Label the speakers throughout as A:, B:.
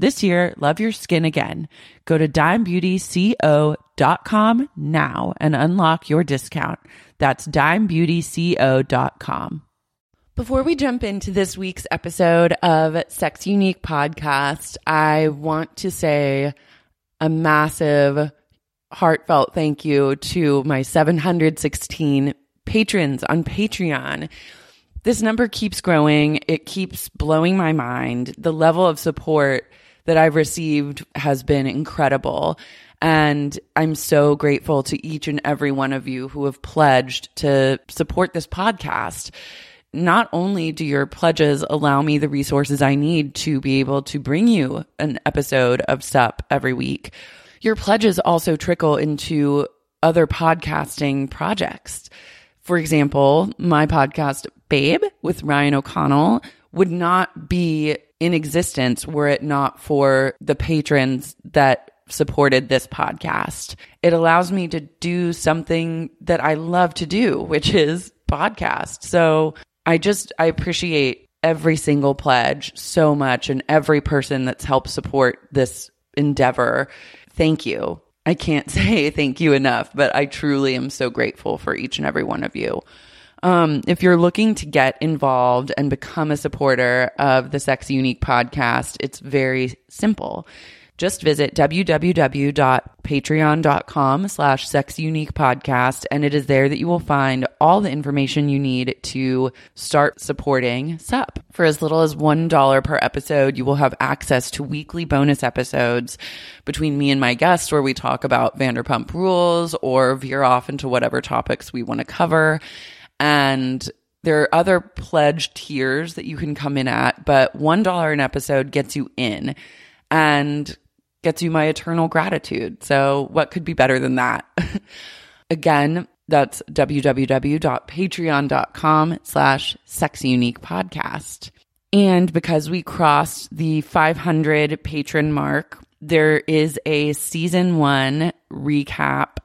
A: This year, love your skin again. Go to dimebeautyco.com now and unlock your discount. That's dimebeautyco.com. Before we jump into this week's episode of Sexy Unique Podcast, I want to say a massive, heartfelt thank you to my 716 patrons on Patreon. This number keeps growing. It keeps blowing my mind. The level of support that I've received has been incredible. And I'm so grateful to each and every one of you who have pledged to support this podcast. Not only do your pledges allow me the resources I need to be able to bring you an episode of SUP every week, your pledges also trickle into other podcasting projects. For example, my podcast, Babe, with Ryan O'Connell, would not be in existence were it not for the patrons that supported this podcast. It allows me to do something that I love to do, which is podcast. So I just, I appreciate every single pledge so much and every person that's helped support this endeavor. Thank you. I can't say thank you enough, but I truly am so grateful for each and every one of you. Um, if you're looking to get involved and become a supporter of the Sexy Unique podcast, it's very simple. Just visit www.patreon.com slash sexunique podcast, and it is there that you will find all the information you need to start supporting SUP. For as little as $1 per episode, you will have access to weekly bonus episodes between me and my guests where we talk about Vanderpump rules or veer off into whatever topics we want to cover. And there are other pledge tiers that you can come in at, but $1 an episode gets you in. And gets you my eternal gratitude. So what could be better than that? Again, that's www.patreon.com slash sexy unique podcast. And because we crossed the 500 patron mark, there is a season one recap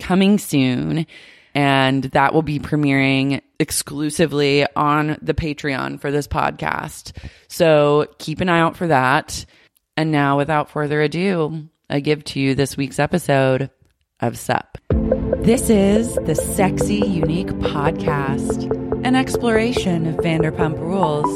A: coming soon. And that will be premiering exclusively on the Patreon for this podcast. So keep an eye out for that. And now, without further ado, I give to you this week's episode of SUP. This is the Sexy Unique Podcast, an exploration of Vanderpump Rules.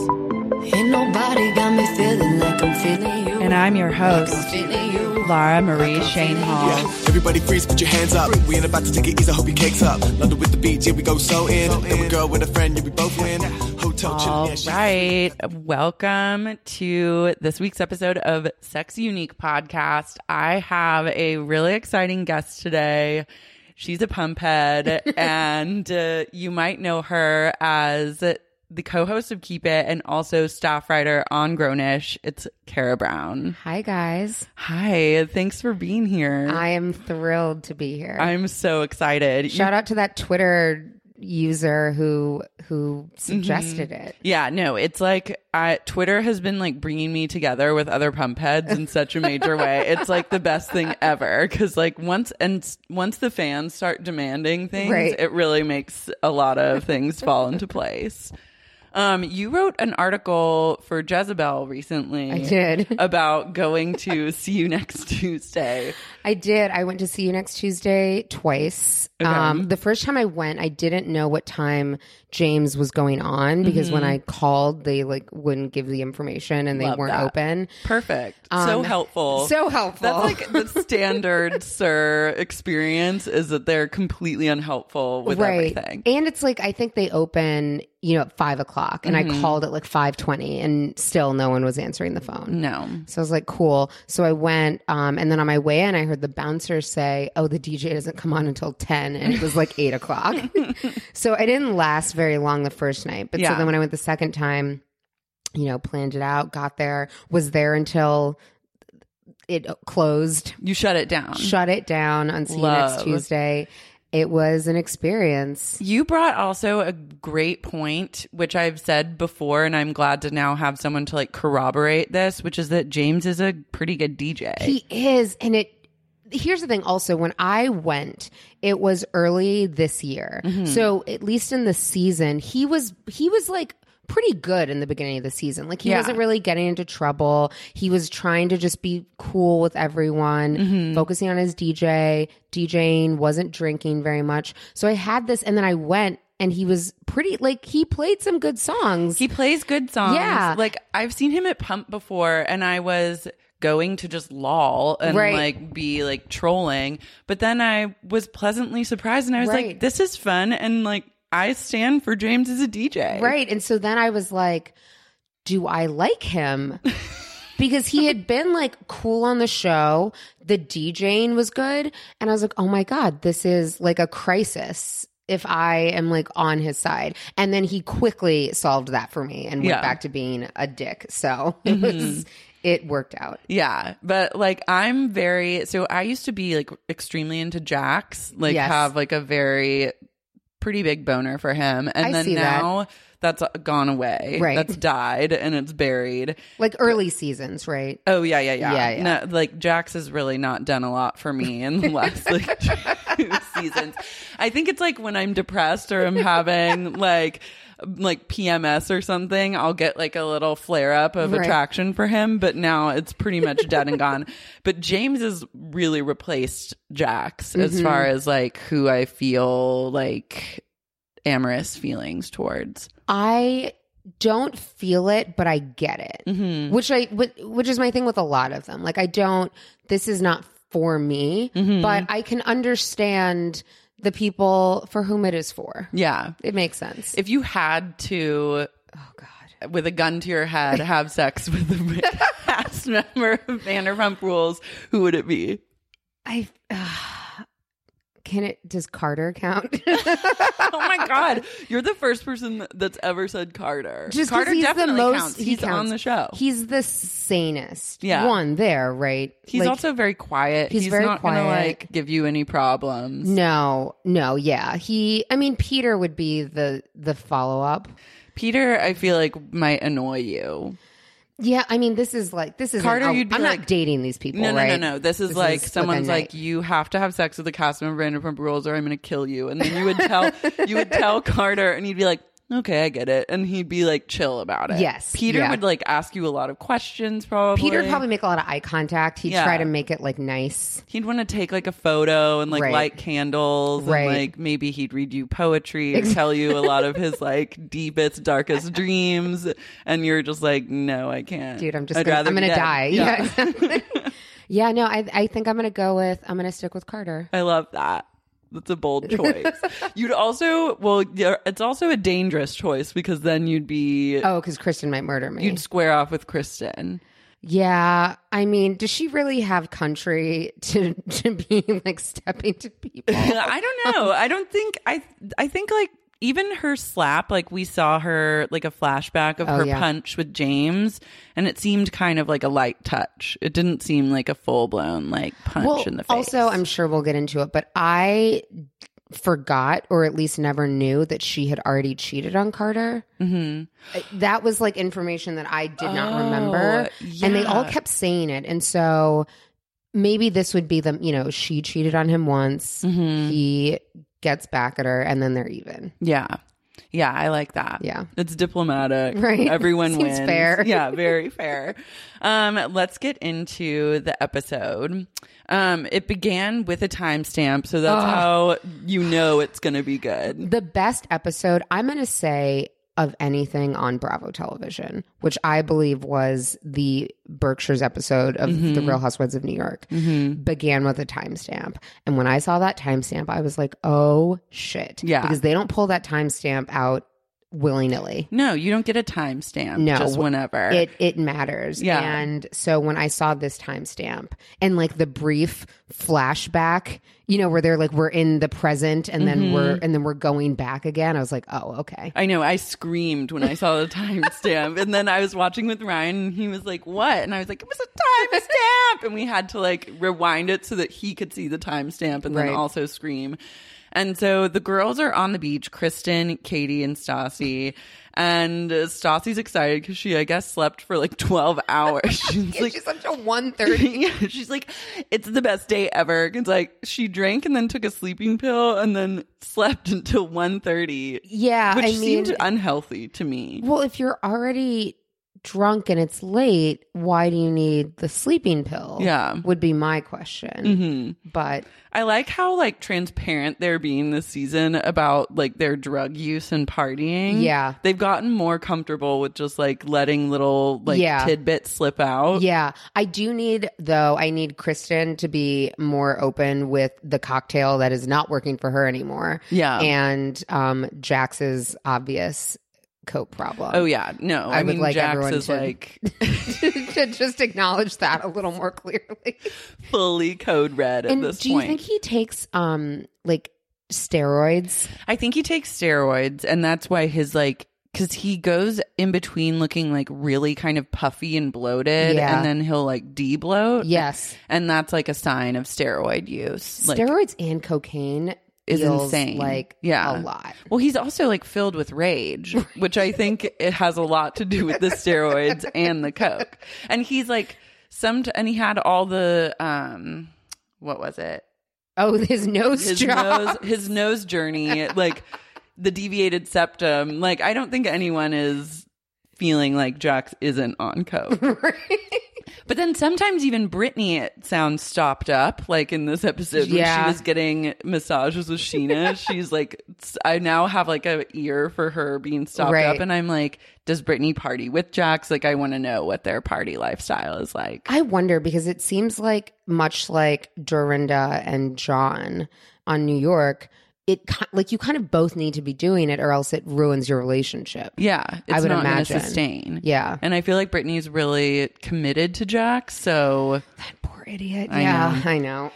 B: Ain't nobody got me feeling like I'm feeling you.
A: And I'm your host,
B: feeling you.
A: Lara Marie Schoenhals.
C: Everybody freeze, put your hands up. We ain't about to take it easy, hope your cakes up. London with the beach, yeah, we go so in. And we girl with a friend, yeah, we both win. Hotel
A: All
C: chillin', yeah,
A: right. Welcome to this week's episode of Sexy Unique Podcast. I have a really exciting guest today. She's a pump head, and uh, you might know her as the co host of Keep It and also staff writer on Grownish. It's Kara Brown.
D: Hi, guys.
A: Hi. Thanks for being here.
D: I am thrilled to be here.
A: I'm so excited.
D: Shout out to that Twitter user who who suggested
A: Mm-hmm.
D: it.
A: Yeah, no, it's like I, Twitter has been like bringing me together with other pump heads in such a major way. It's like the best thing ever because like once and once the fans start demanding things,
D: Right.
A: it really makes a lot of things fall into place. Um, you wrote an article for Jezebel recently.
D: I did.
A: about going to see you next Tuesday.
D: I did. I went to see you next Tuesday twice. Um, the first time I went, I didn't know what time James was going on because when I called, they like wouldn't give the information and they
A: Mm-hmm. Love
D: weren't
A: that.
D: open.
A: Perfect. so
D: Um,
A: helpful.
D: So helpful.
A: That's like the standard SUR experience is that they're completely unhelpful with everything.
D: And it's like I think they open, you know, at five o'clock, and
A: Mm-hmm.
D: I called at like five twenty, and still no one was answering the phone.
A: No.
D: So I was like, cool. So I went, um, and then on my way in, I heard the bouncer say, "Oh, the DJ doesn't come on until 10. and it was like eight o'clock. so I didn't last very long the first night, but
A: Yeah.
D: so then when I went the second time, you know, planned it out, got there, was there until it closed,
A: You shut it down.
D: shut it down on See
A: Love.
D: Next Tuesday. It was an experience.
A: You brought also a great point, which I've said before, and I'm glad to now have someone to like corroborate this, which is that James is a pretty good DJ.
D: He is, and it. Here's the thing. Also, when I went, it was early this year, mm-hmm. so at least in the season, he was he was like pretty good in the beginning of the season. Like he
A: Yeah.
D: wasn't really getting into trouble. He was trying to just be cool with everyone, mm-hmm. focusing on his DJ, DJing, wasn't drinking very much. So I had this, and then I went. And he was pretty like he played some good songs.
A: He plays good songs.
D: Yeah.
A: Like I've seen him at Pump before and I was going to just lol and
D: Right.
A: like be like trolling. But then I was pleasantly surprised and I was like, this is fun and like I stand for James as a DJ.
D: Right. And so then I was like, do I like him? because he had been like cool on the show. The DJing was good. And I was like, oh my God, this is like a crisis if I am like on his side. And then he quickly solved that for me and went
A: Yeah.
D: back to being a dick. So it mm-hmm. was, it worked out.
A: Yeah, but like I'm very so I used to be like extremely into Jax, like
D: Yes.
A: have like a very pretty big boner for him, and
D: I
A: then
D: see that.
A: now that's gone away,
D: Right.
A: That's died and it's buried.
D: Like early seasons, right?
A: Oh yeah, yeah, yeah.
D: Yeah, yeah.
A: No, like Jax has really not done a lot for me in the last like two seasons. I think it's like when I'm depressed or I'm having like like PMS or something, I'll get like a little flare up of
D: Right.
A: attraction for him, but now it's pretty much dead and gone. But James has really replaced Jax
D: Mm-hmm.
A: as far as like who I feel like amorous feelings towards.
D: I don't feel it, but I get it.
A: Mm-hmm.
D: Which I which, which is my thing with a lot of them. Like I don't this is not for me,
A: Mm-hmm.
D: but I can understand the people for whom it is for.
A: Yeah.
D: It makes sense.
A: If you had to
D: oh god.
A: with a gun to your head have sex with a cast member of Vanderpump Rules, who would it be?
D: I uh, can it? Does Carter count?
A: oh my god, you're the first person that's ever said Carter.
D: Just
A: Carter
D: he's
A: definitely
D: the most.
A: counts.
D: he
A: He's on the show.
D: He's the sanest.
A: Yeah.
D: one there, right?
A: He's
D: Like,
A: also very quiet.
D: he's
A: He's,
D: very
A: not gonna
D: quiet.
A: like give you any problems.
D: no, no, yeah. He. I mean, Peter would be the the follow up.
A: Peter, I feel like might annoy you.
D: Yeah, I mean, this is like this is
A: Carter,
D: I'm
A: you'd be
D: not
A: like-
D: dating these people.
A: No, no,
D: right?
A: no, no. This is
D: This
A: like
D: is
A: someone's like, you have to have sex with a cast member of Vanderpump Rules, or I'm going to kill you. And then you would tell you would tell Carter, and he'd be like, okay, I get it, and he'd be like chill about it.
D: Yes,
A: Peter
D: yeah.
A: would like ask you a lot of questions. Probably
D: Peter would probably make a lot of eye contact. He'd
A: Yeah.
D: try to make it like nice.
A: He'd want to take like a photo and like
D: Right.
A: light candles
D: Right.
A: and like maybe he'd read you poetry and tell you a lot of his like deepest, darkest dreams. And you're just like, no, I can't.
D: Dude, I'm just
A: I'd
D: gonna,
A: rather
D: I'm gonna die. Yeah, exactly. yeah, no, I I think I'm gonna go with I'm gonna stick with Carter.
A: I love that. That's a bold choice. you'd also, well, yeah, it's also a dangerous choice because then you'd be,
D: Oh, because Kristen might murder me.
A: you'd square off with Kristen.
D: Yeah, I mean, does she really have country to to be like stepping to people?
A: I don't know. I don't think I. I think like even her slap, like we saw her like a flashback of
D: Oh,
A: her
D: yeah.
A: punch with James, and it seemed kind of like a light touch. It didn't seem like a full blown like punch
D: well,
A: in the face.
D: also, I'm sure we'll get into it, but I forgot, or at least never knew that she had already cheated on Carter. Mm-hmm. That was like information that I did not remember, and they all kept saying it, and so maybe this would be the you know she cheated on him once,
A: Mm-hmm.
D: he gets back at her, and then they're even.
A: yeah. Yeah, I like that.
D: Yeah.
A: It's diplomatic.
D: Right.
A: Everyone
D: Seems
A: wins.
D: fair.
A: Yeah, very fair. Um, let's get into the episode. Um, it began with a timestamp, so that's how you know it's going to be good.
D: the best episode i'm going to say of anything on bravo television which i believe was the berkshire's episode of
A: Mm-hmm.
D: the real housewives of new york began with a timestamp and when i saw that timestamp i was like oh shit
A: Yeah.
D: because they don't pull that timestamp out willy-nilly
A: No, you don't get a timestamp.
D: no
A: just whenever.
D: it it matters
A: Yeah.
D: and so when i saw this timestamp and like the brief flashback you know where they're like we're in the present and then mm-hmm. we're and then we're going back again i was like oh okay
A: I know. I screamed when I saw the timestamp, and then I was watching with Ryan, and he was like, "What?" And I was like, "It was a timestamp," and we had to like rewind it so that he could see the timestamp and then
D: Right.
A: also scream. And so the girls are on the beach: Kristen, Katie, and Stassi. And Stassi's excited because she, I guess, slept for like twelve hours. She's like,
D: she's such a 130
A: yeah, she's like, it's the best day ever. It's like she drank and then took a sleeping pill and then slept until 1.30.
D: Yeah,
A: which
D: I
A: seemed
D: mean-
A: unhealthy to me.
D: Well, if you're already drunk and it's late, why do you need the sleeping pill?
A: Yeah.
D: Would be my question. But
A: I like how like transparent they're being this season about like their drug use and partying.
D: Yeah.
A: they've gotten more comfortable with just like letting little like
D: Yeah.
A: tidbits slip out.
D: yeah, I do need, though, I need Kristen to be more open with the cocktail that is not working for her anymore.
A: Yeah.
D: And um, Jax's obvious cope problem.
A: Oh yeah, no. I,
D: I would like
A: Jax
D: everyone
A: is
D: to-
A: like
D: to just acknowledge that a little more clearly.
A: fully code red at
D: and do you
A: point.
D: think he takes um like steroids?
A: I think he takes steroids, and that's why his like because he goes in between looking like really kind of puffy and bloated,
D: Yeah.
A: and then he'll like debloat.
D: Yes.
A: and that's like a sign of steroid use. Like,
D: Steroids and cocaine
A: is insane.
D: Like
A: yeah,
D: a lot.
A: Well, he's also like filled with rage, which I think it has a lot to do with the steroids and the coke. And he's like some, and he had all the um, what was it?
D: Oh, his nose
A: his
D: job.
A: nose his nose journey like the deviated septum like i don't think anyone is feeling like jax isn't on coke but then sometimes even brittany it sounds stopped up like in this episode when she was getting massages with scheana. She's like i now have like a ear for her being stopped
D: Right.
A: up and i'm like does brittany party with jax? Like i want to know what their party lifestyle is like.
D: I wonder because it seems like much like Dorinda and John on New York, it like you kind of both need to be doing it or else it ruins your relationship.
A: Yeah, it's
D: I would
A: not
D: imagine.
A: sustain.
D: Yeah.
A: and I feel like Brittany's really committed to Jack. So, that
D: Poor idiot.
A: I
D: yeah,
A: know.
D: I know.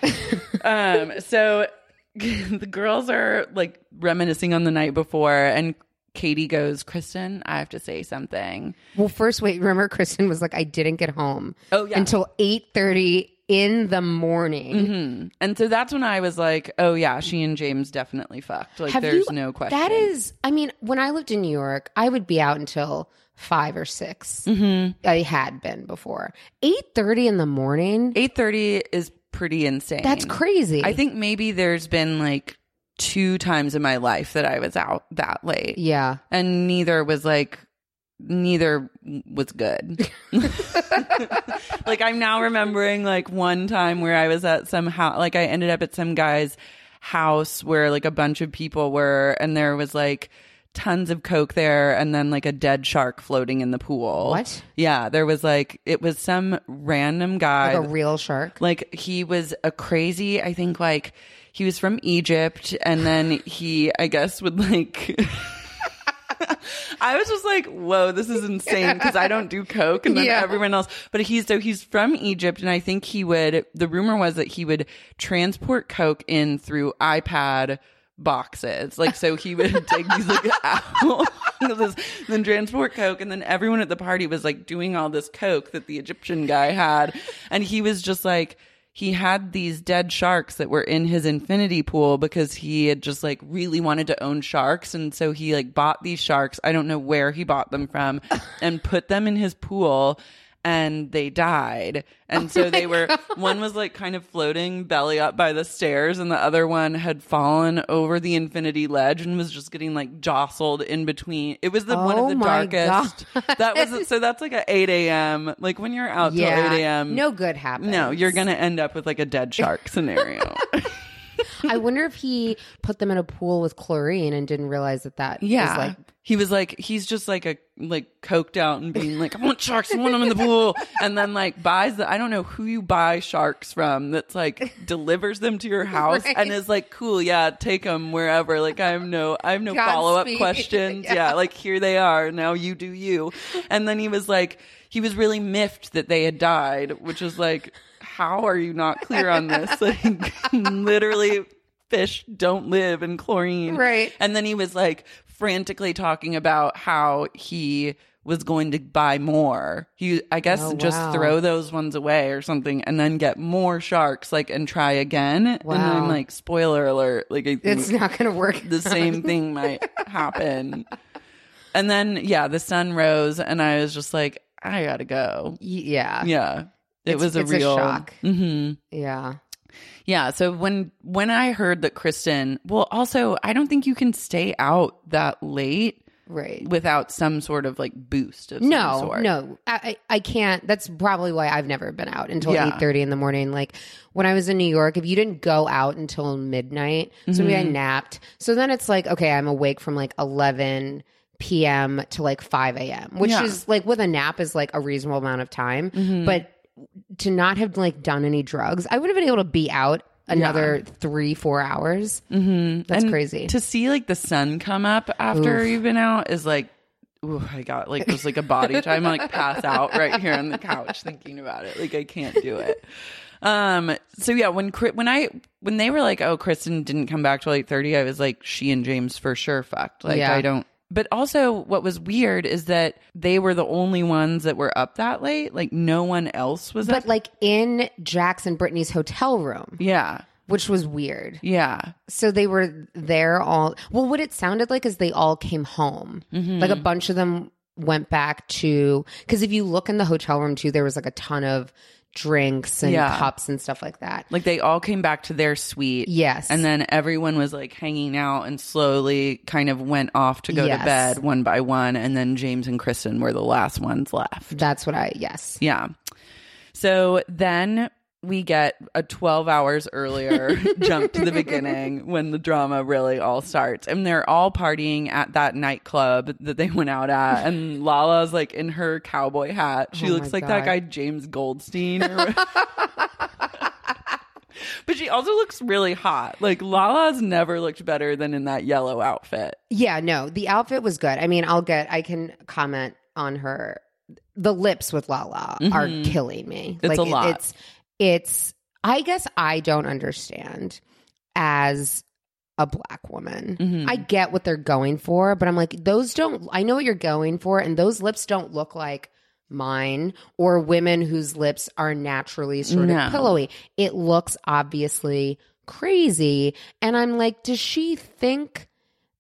A: um, so the girls are like reminiscing on the night before, and Katie goes, Kristen, I have to say something.
D: Well, first, wait. Remember, Kristen was like, "I didn't get home.
A: Oh, yeah.
D: until eight thirty in the morning."
A: hmm And so that's when I was like, oh, yeah, she and James definitely fucked. Like,
D: Have
A: there's
D: you-
A: no question.
D: That is, I mean, when I lived in New York, I would be out until five or 6
A: Mm-hmm.
D: I had been before. Eight thirty in the morning.
A: 8.30 is pretty insane.
D: That's crazy.
A: I think maybe there's been like two times in my life that I was out that late.
D: Yeah.
A: And neither was like, neither was good. like I'm now remembering like one time where I was at some house, like I ended up at some guy's house where like a bunch of people were, and there was like tons of coke there and then like a dead shark floating in the pool.
D: What?
A: Yeah, there was like it was some random guy
D: Like a real shark.
A: like he was a crazy, I think like he was from Egypt and then he I guess would like I was just like, whoa, this is insane because I don't do coke and then
D: Yeah.
A: everyone else. But he's so he's from Egypt and I think he would the rumor was that he would transport coke in through iPad boxes. Like so he would take these like out then transport coke and then everyone at the party was like doing all this coke that the Egyptian guy had. And he was just like he had these dead sharks that were in his infinity pool because he had just like really wanted to own sharks. And so he like bought these sharks. I don't know where he bought them from and put them in his pool and they died. And oh so they were one was like kind of floating belly up by the stairs and the other one had fallen over the infinity ledge and was just getting like jostled in between. It was the one of
D: Oh
A: the darkest. That was so that's like at 8 a.m like when you're out till 8 a.m
D: No good happens.
A: no, you're gonna end up with like a dead shark scenario.
D: I wonder if he put them in a pool with chlorine and didn't realize that that
A: yeah,
D: was like
A: he was like, he's just like a like coked out and being like, I want sharks, I want them in the pool, and then like buys the. I don't know who you buy sharks from. That's like delivers them to your house
D: Right.
A: and is like, cool, yeah, take them wherever. Like I have no, I have no follow up questions.
D: Yeah.
A: yeah, like here they are. Now you do you. And then he was like, he was really miffed that they had died, which is like. How are you not clear on this? Like, literally, fish don't live in chlorine.
D: Right.
A: And then he was like frantically talking about how he was going to buy more. He, I guess,
D: Oh,
A: just
D: wow.
A: throw those ones away or something and then get more sharks, like, and try again. And
D: Wow.
A: I'm like, spoiler alert, like, I think
D: it's not going to work.
A: the same thing might happen. And then, yeah, the sun rose and I was just like, I gotta go.
D: yeah.
A: Yeah. It
D: It's-
A: was a
D: it's a
A: real
D: shock.
A: hmm
D: Yeah.
A: yeah. So when when I heard that Kristen, well, also I don't think you can stay out that late
D: Right.
A: without some sort of like boost of some
D: No,
A: sort.
D: no, I, I can't. That's probably why I've never been out until
A: Yeah.
D: eight thirty in the morning. Like when I was in New York, if you didn't go out until midnight, so maybe I
A: Mm-hmm.
D: napped. So then it's like, okay, I'm awake from like eleven p.m. to like five a.m., which
A: Yeah. Mm-hmm.
D: is like with a nap is like a reasonable amount of time. But to not have like done any drugs, I would have been able to be out another three four hours. Mm-hmm. That's
A: And
D: crazy.
A: To see like the sun come up after
D: Oof.
A: you've been out is like, ooh, I got like just like a body time. I like pass out right here on the couch thinking about it. Like I can't do it. Um. So yeah, when when I when they were like, oh, Kristen didn't come back till eight thirty, I was like, she and James for sure fucked. Like
D: Yeah.
A: I don't. But also, what was weird is that they were the only ones that were up that late. Like no one else was up.
D: but
A: up.
D: like in Jax and Brittany's hotel room,
A: yeah,
D: which was weird.
A: yeah.
D: So they were there all. Well, what it sounded like is they all came home.
A: Mm-hmm.
D: Like a bunch of them went back to because if you look in the hotel room too, there was like a ton of drinks and
A: Yeah.
D: cups and stuff like that.
A: Like they all came back to their suite.
D: Yes.
A: And then everyone was like hanging out and slowly kind of went off to go
D: Yes.
A: to bed one by one. And then James and Kristen were the last ones left.
D: That's what I yes.
A: Yeah. So then we get a 12 hours earlier jump to the beginning when the drama really all starts. And they're all partying at that nightclub that they went out at. And Lala's like in her cowboy hat. She
D: Oh
A: looks like that guy, James Goldstein. or- but she also looks really hot. Like Lala's never looked better than in that yellow outfit.
D: Yeah, no, the outfit was good. I mean, I'll get. I can comment on her. The lips with Lala are killing me.
A: Mm-hmm. It's a lot.
D: It's it's. I guess I don't understand as a black woman.
A: Mm-hmm.
D: I get what they're going for, but I'm like, those don't, I know what you're going for, and those lips don't look like mine or women whose lips are naturally sort
A: No.
D: of pillowy. It looks obviously crazy. And I'm like, does she think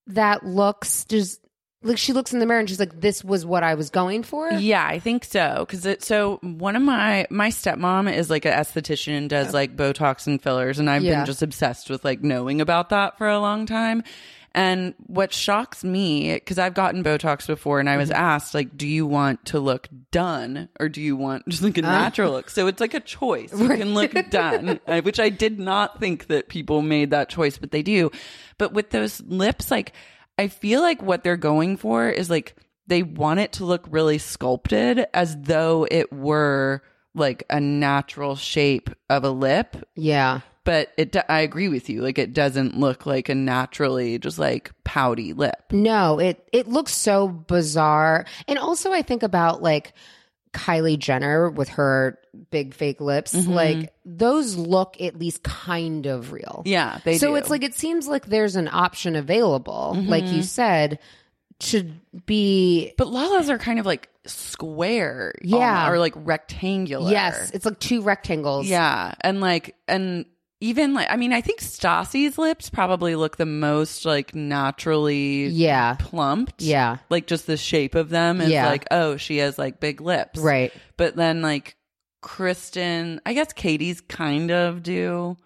D: that looks, does, like, she looks in the mirror and she's like, this was what I was going for?
A: Yeah, I think so. Because it so one of my my stepmom is like an esthetician and does like Botox and fillers, and I've
D: Yeah.
A: been just obsessed with like knowing about that for a long time. And what shocks me, because I've gotten Botox before, and I was asked like, "Do you want to look done, or do you want just like a natural look?" So it's like a choice. You can look done, uh, which I did not think that people made that choice, but they do. But with those lips, like I feel like what they're going for is like they want it to look really sculpted as though it were like a natural shape of a lip.
D: Yeah.
A: But it I agree with you. Like it doesn't look like a naturally just like pouty lip.
D: No, it it looks so bizarre. And also I think about like Kylie Jenner with her big fake lips.
A: Mm-hmm.
D: Like those look at least kind of real.
A: Yeah, they
D: so
A: do.
D: it's like it seems like there's an option available, like
A: Mm-hmm.
D: you said, to be
A: But Lala's are kind of like square,
D: Yeah.
A: almo- or like rectangular.
D: yes, it's like two rectangles.
A: Yeah. And like, and even like, I mean, I think Stassi's lips probably look the most like naturally
D: Yeah.
A: plumped.
D: Yeah.
A: Like just the shape of them is
D: Yeah.
A: like, oh, she has like big lips.
D: Right.
A: But then like Kristen, I guess Katie's kind of do.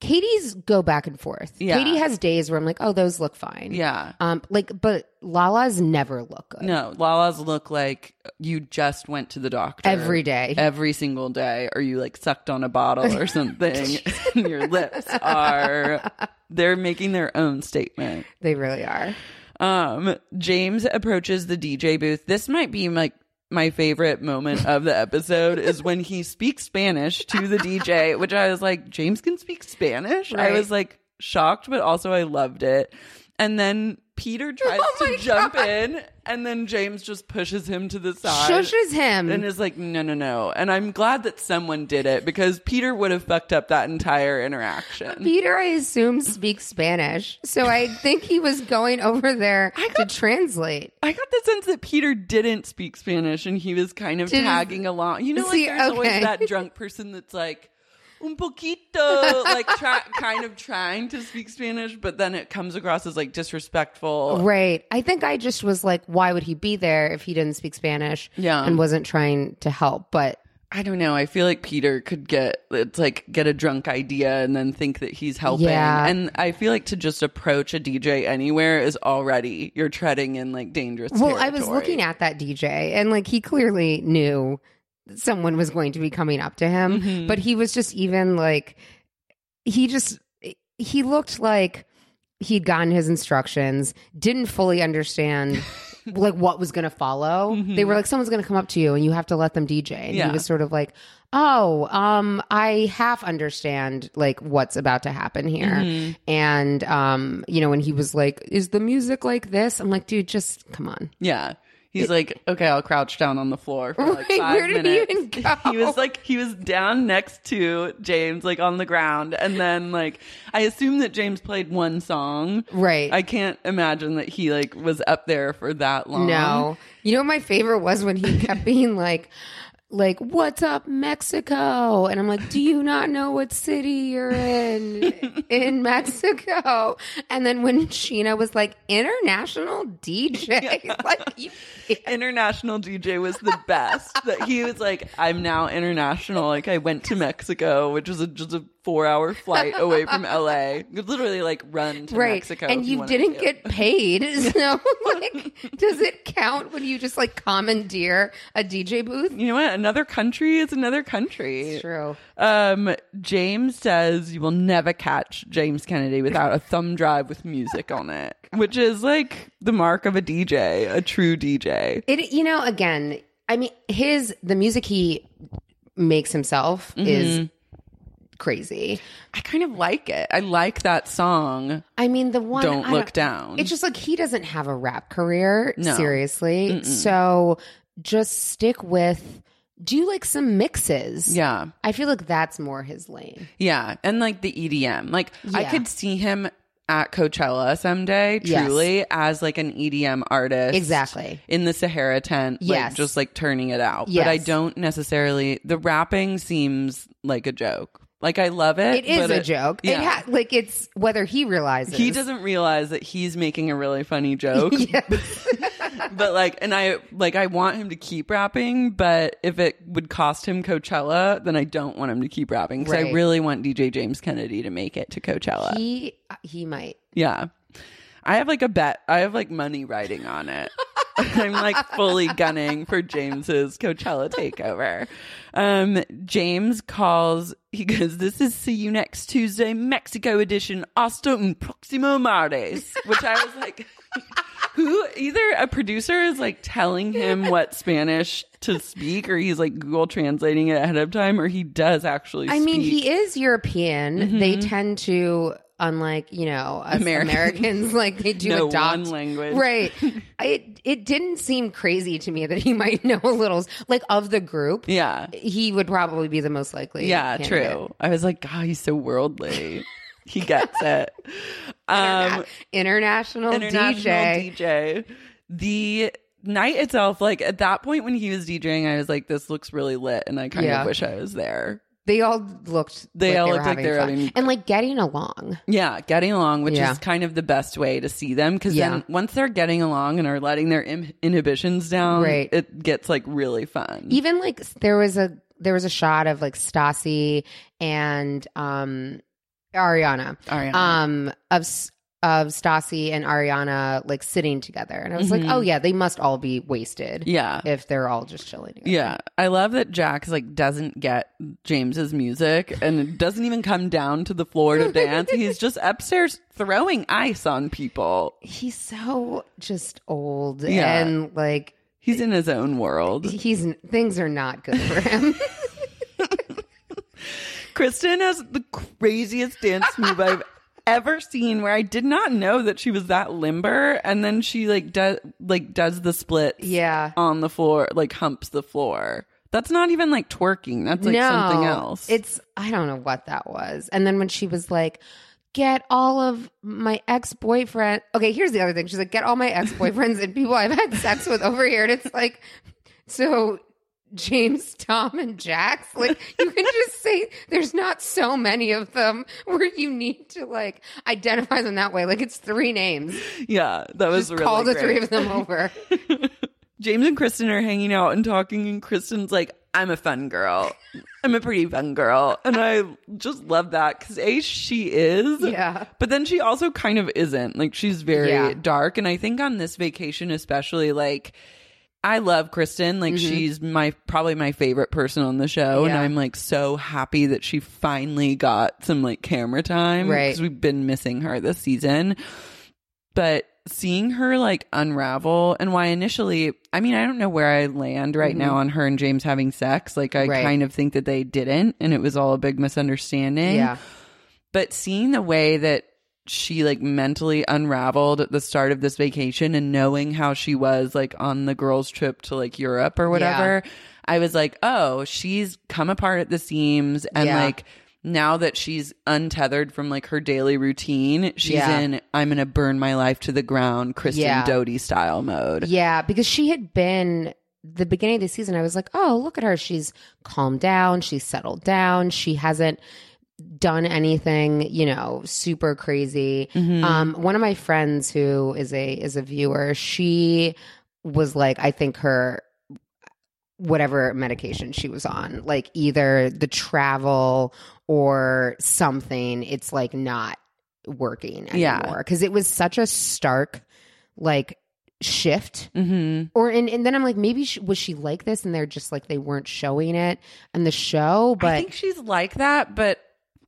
D: Katie's go back and forth.
A: Yeah.
D: Katie has days where I'm like, oh, those look fine.
A: Yeah.
D: Um, like, but Lala's never look good.
A: No, Lala's look like you just went to the doctor
D: Every day.
A: every single day, or you like sucked on a bottle or something, and your lips are they're making their own statement.
D: They really are.
A: Um, James approaches the DJ booth. This might be like my favorite moment of the episode is when he speaks Spanish to the DJ, which I was like, James can speak Spanish. I was like shocked, but also I loved it. And then Peter oh tries
D: Oh
A: to jump
D: God.
A: in, and then James just pushes him to the side.
D: Shushes him.
A: And is like, no, no, no. And I'm glad that someone did it because Peter would have fucked up that entire interaction.
D: Peter, I assume, speaks Spanish. So I think he was going over there I to translate.
A: I got the sense that Peter didn't speak Spanish and he was kind of
D: Did-
A: tagging along. You know, like
D: See,
A: there's always that drunk person that's like, un poquito, like try, kind of trying to speak Spanish, but then it comes across as like disrespectful.
D: Right. I think I just was like, why would he be there if he didn't speak Spanish
A: Yeah.
D: and wasn't trying to help? But
A: I don't know. I feel like Peter could get it's like get a drunk idea and then think that he's helping.
D: Yeah.
A: And I feel like to just approach a DJ anywhere is already you're treading in like dangerous.
D: well, I was looking at that DJ and like he clearly knew someone was going to be coming up to him,
A: Mm-hmm.
D: but he was just even like, he just, he looked like he'd gotten his instructions, didn't fully understand. like what was going to follow they were like someone's going to come up to you and you have to let them dj and
A: Mm-hmm. Yeah.
D: he was sort of like oh um i half understand like what's about to happen here
A: Mm-hmm.
D: and um you know when he was like is the music like this i'm like dude just come on
A: Yeah. He's like, okay, I'll crouch down on the floor for like
D: Right,
A: five
D: where did he even go?
A: He was like, he was down next to James, like on the ground, and then like, I assume that James played one song.
D: Right.
A: I can't imagine that he like was up there for that long.
D: No. You know what my favorite was when he kept being like like what's up Mexico and I'm like do you not know what city you're in in Mexico and then when Scheana was like international DJ like you
A: international DJ was the best. that he was like, I'm now international. Like I went to Mexico, which was a, just a four hour flight away from LA. You could literally like run to
D: right
A: Mexico.
D: and
A: if
D: you didn't
A: to.
D: get paid so like does it count when you just like commandeer a DJ booth
A: You know what? Another country is another country.
D: It's true
A: Um, James says you will never catch James Kennedy without a thumb drive with music on it, which is like the mark of a DJ, a true DJ.
D: It you know again, I mean his the music he makes himself
A: Mm-hmm.
D: is crazy.
A: I kind of like it. I like that song.
D: I mean the one
A: Don't look down.
D: It's just like he doesn't have a rap career
A: No.
D: seriously. So just stick with do like some mixes.
A: Yeah.
D: I feel like that's more his lane.
A: Yeah, and like the EDM. Like I could see him at Coachella someday,
D: Yes.
A: truly, as like an EDM artist.
D: Exactly.
A: In the Sahara tent. like,
D: Yes.
A: just like turning it out.
D: Yes.
A: But I don't necessarily, the rapping seems like a joke. Like I love it.
D: It is
A: but
D: a joke. It
A: Yeah.
D: ha- like it's whether he realizes
A: he doesn't realize that he's making a really funny joke. but like, and I like, I want him to keep rapping, but if it would cost him Coachella, then I don't want him to keep rapping because I really want DJ James Kennedy to make it to Coachella.
D: He he might.
A: yeah. I have like a bet. I have like money riding on it. I'm like fully gunning for James's Coachella takeover. Um, James calls, he goes, This is See You Next Tuesday, Mexico edition, hasta un próximo martes. Which I was like, Who, either a producer is like telling him what Spanish to speak, or he's like Google translating it ahead of time, or he does actually
D: I mean,
A: speak.
D: he is European. They tend to, unlike you know us
A: Americans.
D: Like they do
A: Know
D: adopt
A: one language.
D: Right. It it didn't seem crazy to me that he might know a little. Like of the group,
A: Yeah.
D: he would probably be the most likely.
A: Yeah,
D: candidate.
A: true. I was like, God, he's so worldly. he gets it. Um,
D: International,
A: international
D: DJ.
A: DJ. The night itself, like at that point when he was DJing, I was like, this looks really lit, and I kind
D: Yeah.
A: of wish I was there.
D: They all looked.
A: They
D: like
A: all
D: were
A: looked like they were
D: fun.
A: having-
D: and like getting along.
A: Yeah, getting along, which
D: Yeah.
A: is kind of the best way to see them because
D: Yeah.
A: then once they're getting along and are letting their inhibitions down,
D: Right.
A: it gets like really fun.
D: Even like there was a there was a shot of like Stassi and um Ariana.
A: Ariana.
D: Um of of Stassi and Ariana like sitting together. And I was
A: Mhm.
D: like, "Oh yeah, they must all be wasted."
A: Yeah.
D: If they're all just chilling together.
A: Yeah, I love that Jax like doesn't get James's music and doesn't even come down to the floor to dance. He's just upstairs throwing ice on people.
D: He's so just old
A: Yeah.
D: and like
A: He's in his own world.
D: he's things are not good for him.
A: Kristen has the craziest dance move I've ever seen where I did not know that she was that limber and then she like does like does the split,
D: Yeah.
A: on the floor, like humps the floor. That's not even like twerking. That's like something else.
D: It's I don't know what that was. And then when she was like, "Get all of my ex boyfriend." Okay, here's the other thing. She's like, "Get all my ex boyfriends and people I've had sex with over here." And it's like, so James, Tom, and Jax. Like you can just say there's not so many of them where you need to like identify them that way. Like it's three names.
A: yeah, that was
D: Just
A: really
D: call the
A: great.
D: three of them over.
A: James and Kristen are hanging out and talking, and Kristen's like, I'm a fun girl. I'm a pretty fun girl. And I just love that because A, she is.
D: Yeah.
A: But then she also kind of isn't. Like, she's very
D: Yeah.
A: dark. And I think on this vacation, especially, like, I love Kristen. Like, she's my probably my favorite person on the show. And
D: Mm-hmm.
A: I'm like so happy that she finally got some like camera time.
D: Right.
A: Because we've been missing her this season but seeing her like unravel and why initially i mean i don't know where i land right now on her and james having sex like i
D: Mm-hmm. Right.
A: kind of think that they didn't and it was all a big misunderstanding
D: Yeah.
A: but seeing the way that she like mentally unraveled at the start of this vacation and knowing how she was like on the girls trip to like europe or whatever i was like oh she's come apart at the seams and
D: Yeah.
A: like now that she's untethered from like her daily routine she's
D: Yeah.
A: in i'm gonna burn my life to the ground kristen
D: Yeah.
A: Doute style mode
D: Yeah, because she had been the beginning of the season. I was like, oh, look at her. She's calmed down. She's settled down. She hasn't done anything, you know, super crazy.
A: Mm-hmm.
D: Um, one of my friends who is a is a viewer, she was like, I think her whatever medication she was on, like either the travel or something, it's like not working anymore. Cause it was such a stark like shift
A: mm-hmm.
D: or and, and then i'm like maybe she, was she like this and they're just like they weren't showing it in the show but
A: I think she's like that, but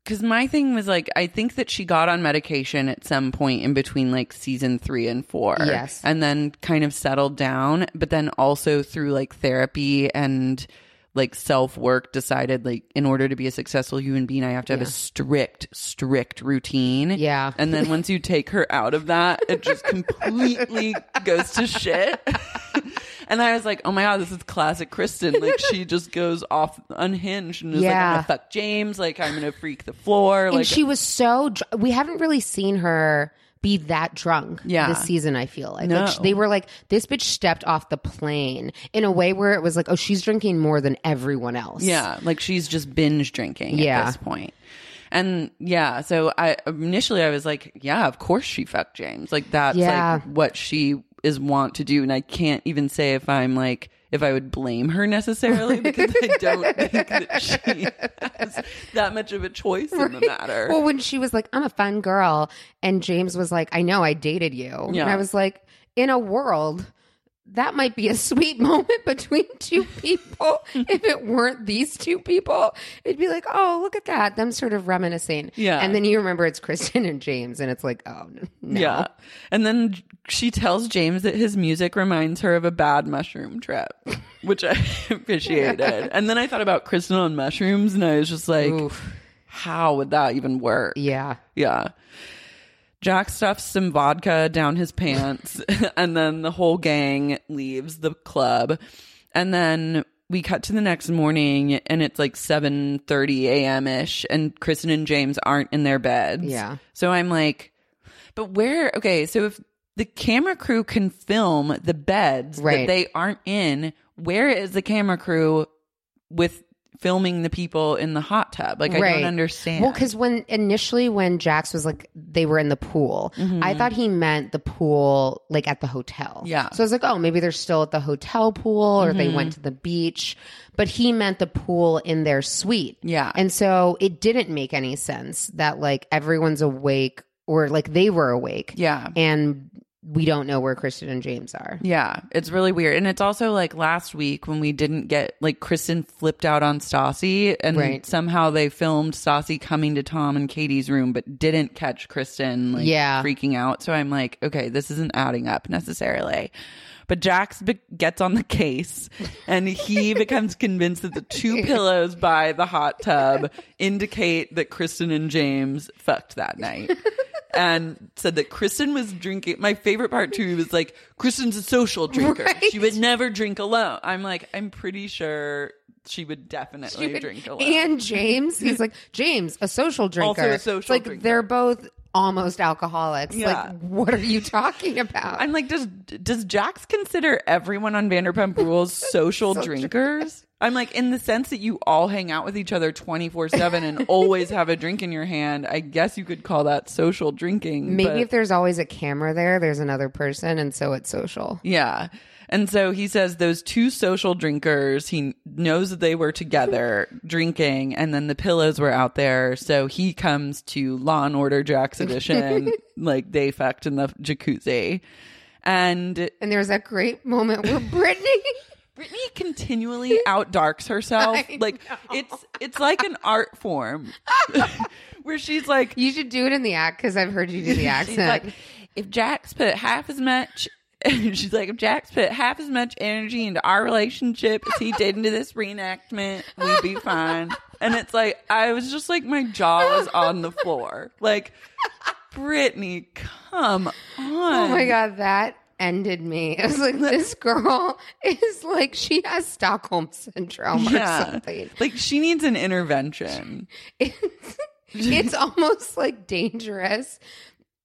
A: because my thing was like, I think that she got on medication at some point in between like season three and four.
D: Yes.
A: And then kind of settled down, but then also through like therapy and like self work decided like in order to be a successful human being, I have to have a strict, strict routine.
D: Yeah.
A: And then once you take her out of that, it just completely goes to shit. And I was like, oh my God, this is classic Kristen. Like, she just goes off unhinged and is like, I'm
D: Yeah.
A: going to fuck James. Like, I'm going to freak the floor.
D: and
A: like,
D: she was so dr- we haven't really seen her be that drunk
A: Yeah.
D: this season i feel like,
A: No.
D: like sh- they were like this bitch stepped off the plane in a way where it was like oh she's drinking more than everyone else
A: Yeah, like she's just binge drinking
D: Yeah.
A: at this point. And yeah, so I initially I was like, yeah, of course she fucked James. Like that's
D: Yeah.
A: like what she is want to do and I can't even say if I'm like if I would blame her necessarily because I don't think that she has that much of a choice in the matter.
D: well when she was like i'm a fun girl and james was like i know i dated you
A: Yeah.
D: and i was like in a world that might be a sweet moment between two people. if it weren't these two people, it'd be like, oh, look at that. Them sort of reminiscing.
A: Yeah.
D: And then you remember it's Kristen and James, and it's like, oh, no.
A: Yeah. And then she tells James that his music reminds her of a bad mushroom trip, which I appreciated. and then I thought about Kristen on mushrooms and I was just like, how would that even work?
D: Yeah.
A: Yeah. Jax stuffs some vodka down his pants and then the whole gang leaves the club. And then we cut to the next morning and it's like 7:30 a.m. ish and Kristen and James aren't in their beds.
D: Yeah.
A: So I'm like but where okay, so if the camera crew can film the beds that they aren't in, where is the camera crew with filming the people in the hot tub? Like I don't understand.
D: Well, because when initially when Jax was like they were in the pool, I thought he meant the pool like at the hotel.
A: Mm-hmm. Yeah.
D: So I was like, oh, maybe they're still at the hotel pool or they
A: Mhm.
D: went to the beach. But he meant the pool in their suite.
A: Yeah.
D: And so it didn't make any sense that like everyone's awake or like they were awake.
A: Yeah.
D: And we don't know where Kristen and James are.
A: Yeah, it's really weird. And it's also like last week when we didn't get like Kristen flipped out on Stassi and
D: Right.
A: somehow they filmed Stassi coming to Tom and Katie's room but didn't catch Kristen like
D: Yeah.
A: freaking out. So I'm like, okay, this isn't adding up necessarily. But Jax be- gets on the case and he becomes convinced that the two pillows by the hot tub indicate that Kristen and James fucked that night. and said that Kristen was drinking. My favorite part too was like Kristen's a social drinker. She would never drink alone. I'm like, I'm pretty sure she would definitely drink alone.
D: And James, he's like, James, a social drinker.
A: Also a
D: It's
A: social
D: like
A: drinker.
D: they're both almost alcoholics.
A: Yeah.
D: Like, what are you talking about?
A: I'm like, does does Jax consider everyone on Vanderpump Rules social drinkers? I'm like, in the sense that you all hang out with each other 24 seven and always have a drink in your hand. I guess you could call that social drinking.
D: Maybe
A: but-
D: if there's always a camera there, there's another person, and so it's social.
A: Yeah. And so he says those two social drinkers, he knows that they were together drinking and then the pillows were out there. So he comes to Law and Order Jax edition, like they fucked in the jacuzzi. And
D: And there's that great moment where Brittany.
A: Brittany continually outdarks herself.
D: I
A: like it's it's like an art form where she's like
D: You should do it in the act because I've heard you do the
A: She's
D: accent.
A: like, if Jax put half as much, she's like, if Jax put half as much energy into our relationship as he did into this reenactment, we'd be fine. And it's like, I was just like, my jaw was on the floor. Like, Brittany, come on.
D: oh my god, that ended me. It was like this girl is like she has Stockholm syndrome or something.
A: Like, she needs an intervention.
D: It's, it's almost like dangerous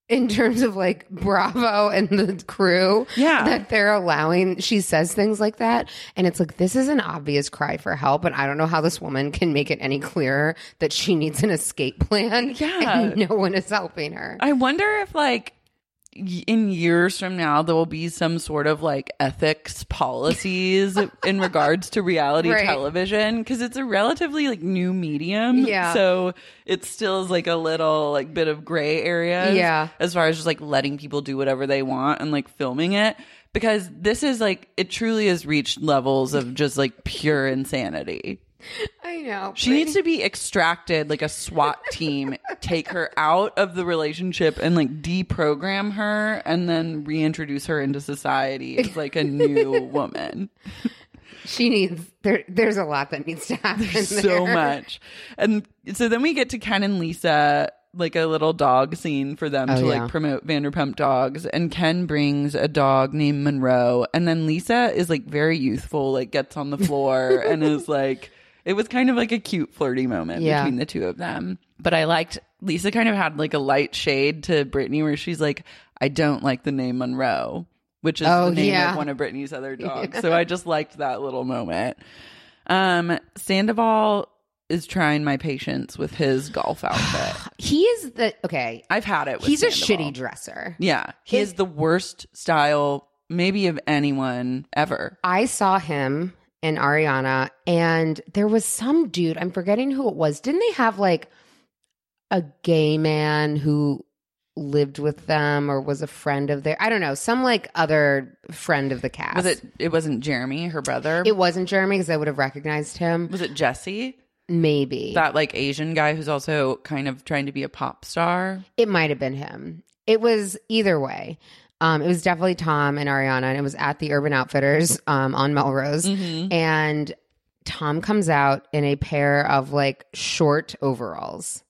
D: in terms of like Bravo and the crew.
A: Yeah.
D: That they're allowing, she says things like that. And it's like, this is an obvious cry for help. And I don't know how this woman can make it any clearer that she needs an escape plan.
A: Yeah.
D: And no one is helping her.
A: I wonder if like in years from now there will be some sort of like ethics policies in regards to reality
D: Right.
A: television because it's a relatively like new medium.
D: Yeah.
A: So it still is like a little like bit of gray area.
D: Yeah.
A: As far as just like letting people do whatever they want and like filming it. Because this is like it truly has reached levels of just like pure insanity.
D: I know.
A: She needs to be extracted like a SWAT team, take her out of the relationship and like deprogram her and then reintroduce her into society as like a new woman.
D: She needs, there, there's a lot that needs to happen.
A: So
D: there.
A: much. And so then we get to Ken and Lisa like a little dog scene for them
D: Oh,
A: to
D: yeah.
A: like promote Vanderpump Dogs, and Ken brings a dog named Monroe, and then Lisa is like very youthful, like gets on the floor and is like, it was kind of like a cute flirty moment
D: Yeah.
A: between the two of them. But I liked Lisa kind of had like a light shade to Brittany where she's like, I don't like the name Monroe, which is
D: Oh,
A: the name
D: yeah.
A: of one of Brittany's other dogs. So I just liked that little moment. Um, Sandoval is trying my patience with his golf outfit.
D: He is the okay.
A: I've had it. With
D: He's a shitty dresser.
A: Yeah, he
D: His-
A: is the worst style, maybe of anyone ever.
D: I saw him and Ariana, and there was some dude. I'm forgetting who it was. Didn't they have like a gay man who lived with them or was a friend of their? I don't know. Some like other friend of the cast.
A: Was it? It wasn't Jeremy, her brother.
D: It wasn't Jeremy because I would have recognized him.
A: was it Jesse?
D: Maybe
A: That like Asian guy who's also kind of trying to be a pop star.
D: It might have been him. It was either way. Um, it was definitely Tom and Ariana, and it was at the Urban Outfitters um, on Melrose. And Tom comes out in a pair of like short overalls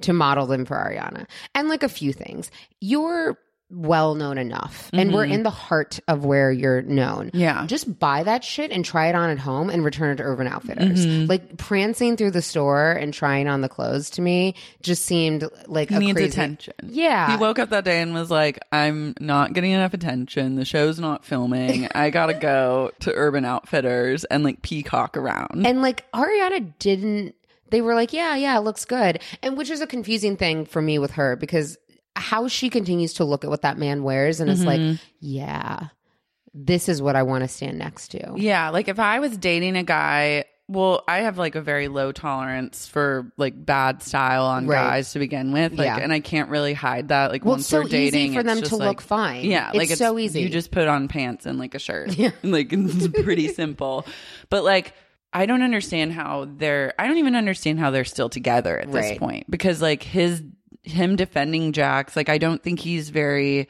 D: to model them for Ariana, and like a few things. You're well known enough, and we're mm-hmm. in the heart of where you're known.
A: Yeah.
D: Just buy that shit and try it on at home and return it to Urban Outfitters. Mm-hmm. Like prancing through the store and trying on the clothes to me just seemed like
A: He
D: a
A: needs
D: crazy-
A: attention.
D: Yeah.
A: He woke up that day and was like, I'm not getting enough attention. The show's not filming. I gotta go to Urban Outfitters and like peacock around.
D: And like Ariana didn't they were like, Yeah, yeah, it looks good. And which is a confusing thing for me with her because how she continues to look at what that man wears and it's
A: Mm-hmm.
D: like, Yeah, this is what I want to stand next to.
A: yeah, like if I was dating a guy, well, I have like a very low tolerance for like bad style on
D: Right.
A: guys to begin with. Like,
D: Yeah.
A: and I can't really hide that. Like,
D: Well,
A: once
D: so
A: we're dating,
D: easy for
A: it's
D: them
A: just
D: to
A: like-
D: look fine.
A: Yeah,
D: It's
A: like it's
D: so easy.
A: You just put on pants and like a shirt. Yeah, like it's pretty simple. But like, I don't understand how they're. I don't even understand how they're still together at this point because like his him defending Jax. Like, I don't think he's very.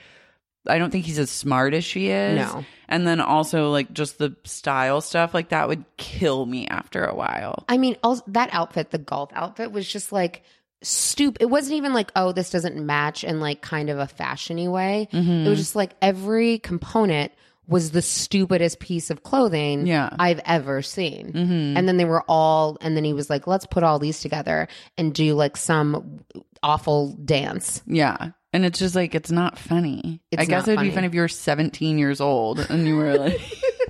A: I don't think he's as smart as she is.
D: No.
A: And then also like just the style stuff, like that would kill me after a while.
D: I mean, also, that outfit, the golf outfit, was just like stupid. It wasn't even like, oh, this doesn't match in like kind of a fashiony way.
A: Mm-hmm.
D: It was just like every component was the stupidest piece of clothing
A: Yeah. Mm-hmm.
D: I've ever seen. And then they were all, and then he was like, let's put all these together and do like some awful dance.
A: Yeah. And it's just like it's not funny.
D: It's
A: I guess it would be
D: funny
A: if you were 17 years old and you were like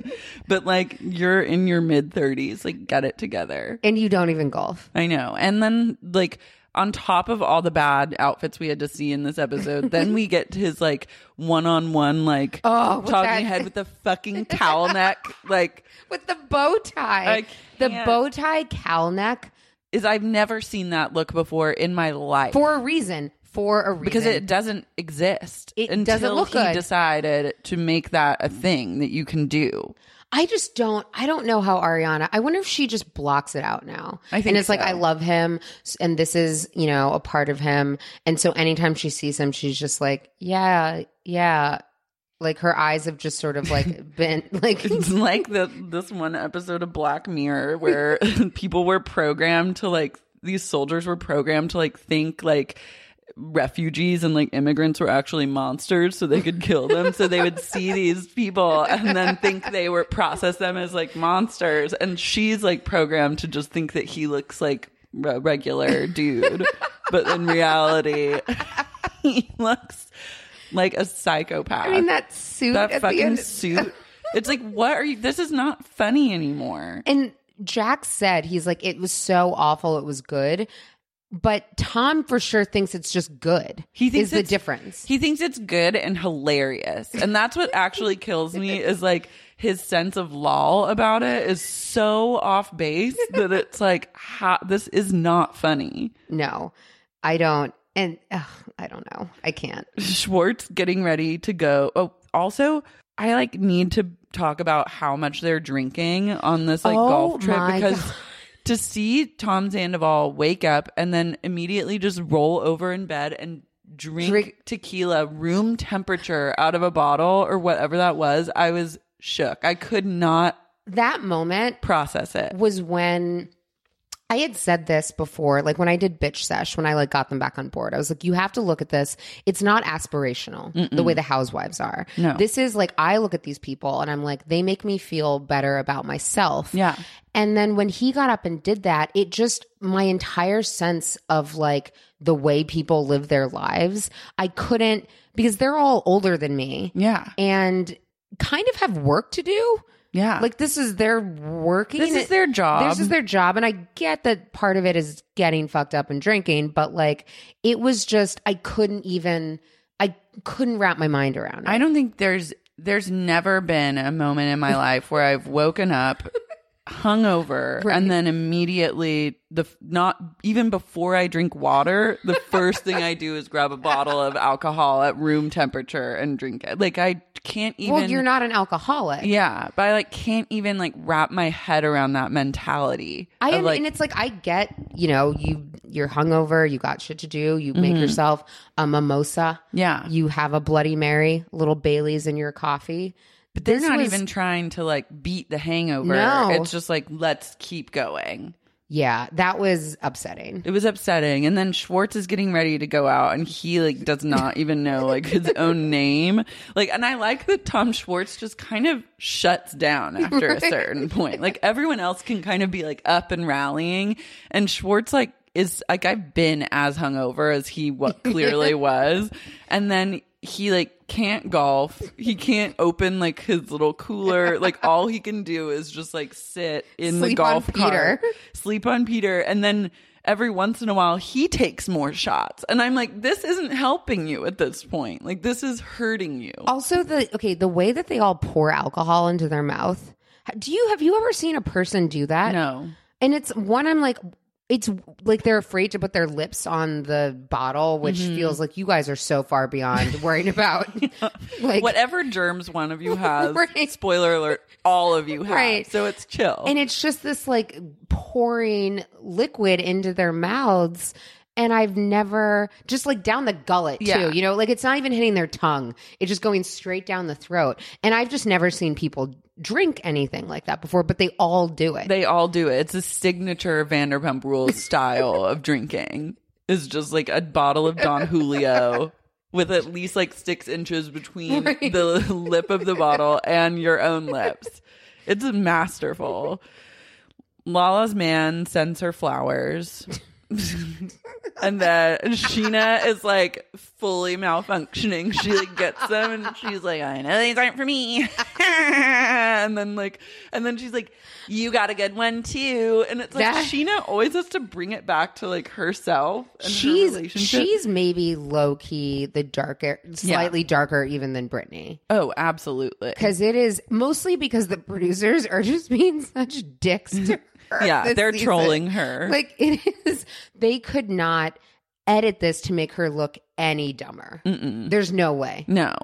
A: but like you're in your mid 30s, like get it together.
D: And you don't even golf.
A: I know. And then like on top of all the bad outfits we had to see in this episode, then we get to his like one-on-one like
D: Oh,
A: talking head with the fucking cowl neck like
D: With the bow tie. The bow tie cowl neck
A: is I've never seen that look before in my life.
D: for a reason. For a reason.
A: because it doesn't exist
D: It
A: until
D: doesn't look
A: he
D: good.
A: decided to make that a thing that you can do.
D: I just don't. I don't know how Ariana. I wonder if she just blocks it out now.
A: I think
D: and it's like. I love him, and this is you know a part of him. And so anytime she sees him, she's just like, yeah, yeah. Like her eyes have just sort of like been like
A: It's like the this one episode of Black Mirror where people were programmed to like these soldiers were programmed to like think like refugees and like immigrants were actually monsters so they could kill them so they would see these people and then think they were process them as like monsters and she's like programmed to just think that he looks like a regular dude but in reality he looks like a psychopath
D: I mean that suit
A: that fucking suit. It's like, what are you? This is not funny anymore.
D: And Jax said he's like it was so awful, it was good. But Tom for sure thinks it's just good.
A: He thinks
D: is the difference.
A: He thinks it's good and hilarious, and that's what actually kills me. Is like his sense of lol about it is so off base that it's like, how, this is not funny.
D: no, I don't. And ugh, I don't know. I can't.
A: Schwartz getting ready to go. Oh, also, I like need to talk about how much they're drinking on this like
D: Oh
A: golf trip because
D: God.
A: To see Tom Sandoval wake up and then immediately just roll over in bed and drink,
D: Drink-
A: tequila room temperature out of a bottle or whatever that was, I was shook. I could not
D: That moment
A: process it.
D: was when I had said this before, like when I did bitch sesh, when I like got them back on board, I was like, you have to look at this. It's not aspirational the way the housewives are.
A: No.
D: This is like, I look at these people and I'm like, they make me feel better about myself.
A: Yeah.
D: And then when he got up and did that, it just, my entire sense of like the way people live their lives, I couldn't, because they're all older than me
A: Yeah.
D: and kind of have work to do.
A: Yeah.
D: Like this is their working.
A: This is their job.
D: This is their job. And I get that part of it is getting fucked up and drinking, but like it was just I couldn't even I couldn't wrap my mind around it.
A: I don't think there's there's never been a moment in my life where I've woken up hungover
D: Right.
A: and then immediately the not even before I drink water, the first thing I do is grab a bottle of alcohol at room temperature and drink it. Like I can't even
D: well, you're not an alcoholic.
A: Yeah, but I like can't even like wrap my head around that mentality.
D: I
A: of, like
D: and it's like I get, you know, you you're hungover, you got shit to do, you make
A: Mhm.
D: yourself a mimosa.
A: Yeah.
D: You have a bloody mary, little Bailey's in your coffee.
A: But they're not
D: was-
A: even trying to like beat the hangover.
D: No.
A: It's just like let's keep going.
D: Yeah, that was upsetting.
A: It was upsetting. And then Schwartz is getting ready to go out and he like does not even know like his own name. Like and I like that Tom Schwartz just kind of shuts down after a certain point. Like everyone else can kind of be like up and rallying and Schwartz like is like I've been as hungover as he what clearly was. And then he like can't golf. He can't open like his little cooler. Like all he can do is just like sit in the
D: Sleep on
A: golf
D: Peter.
A: cart, sleep on Peter, and then every once in a while he takes more shots. And I'm like, this isn't helping you at this point. Like this is hurting you.
D: Also, the okay, the way that they all pour alcohol into their mouth. Do you have you ever seen a person do that?
A: No.
D: And it's one I'm like, it's like they're afraid to put their lips on the bottle, which
A: Mhm.
D: feels like you guys are so far beyond worrying about like
A: Whatever germs one of you has,
D: Right.
A: spoiler alert, all of you have.
D: Right.
A: So it's chill.
D: And it's just this like pouring liquid into their mouths. And I've never just like down the gullet
A: Yeah.
D: too, you know, like it's not even hitting their tongue. It's just going straight down the throat. And I've just never seen people drink anything like that before, but they all do it.
A: They all do it. It's a signature Vanderpump Rules style of drinking. Is just like a bottle of Don Julio with at least like six inches between
D: Right.
A: the lip of the bottle and your own lips. It's masterful. Lala's man sends her flowers. and then Scheana is like fully malfunctioning. She like gets them and she's like, I know these aren't for me. and then like, and then she's like, you got a good one too. And it's like
D: That-
A: Scheana always has to bring it back to like herself and
D: she's
A: her relationship.
D: she's maybe low key the darker, slightly darker even than Brittany.
A: oh, absolutely.
D: Because it is mostly because the producers are just being such dicks to.
A: Yeah, they're
D: season.
A: trolling her.
D: Like it is, they could not edit this to make her look any dumber. There's no way.
A: No.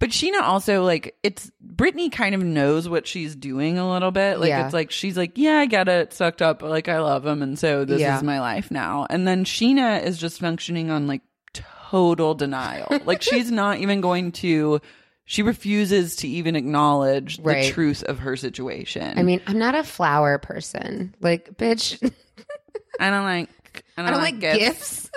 A: But Scheana also like it's Brittany kind of knows what she's doing a little bit. Like
D: Yeah.
A: it's like she's like, Yeah, I get it, sucked up, but like I love him and so this
D: Yeah.
A: is my life now. And then Scheana is just functioning on like total denial. like she's not even going to she refuses to even acknowledge the truth of her situation.
D: I mean, I'm not a flower person. Like, bitch,
A: I don't like I
D: I
A: don't,
D: don't
A: like,
D: like
A: gifts.
D: gifts.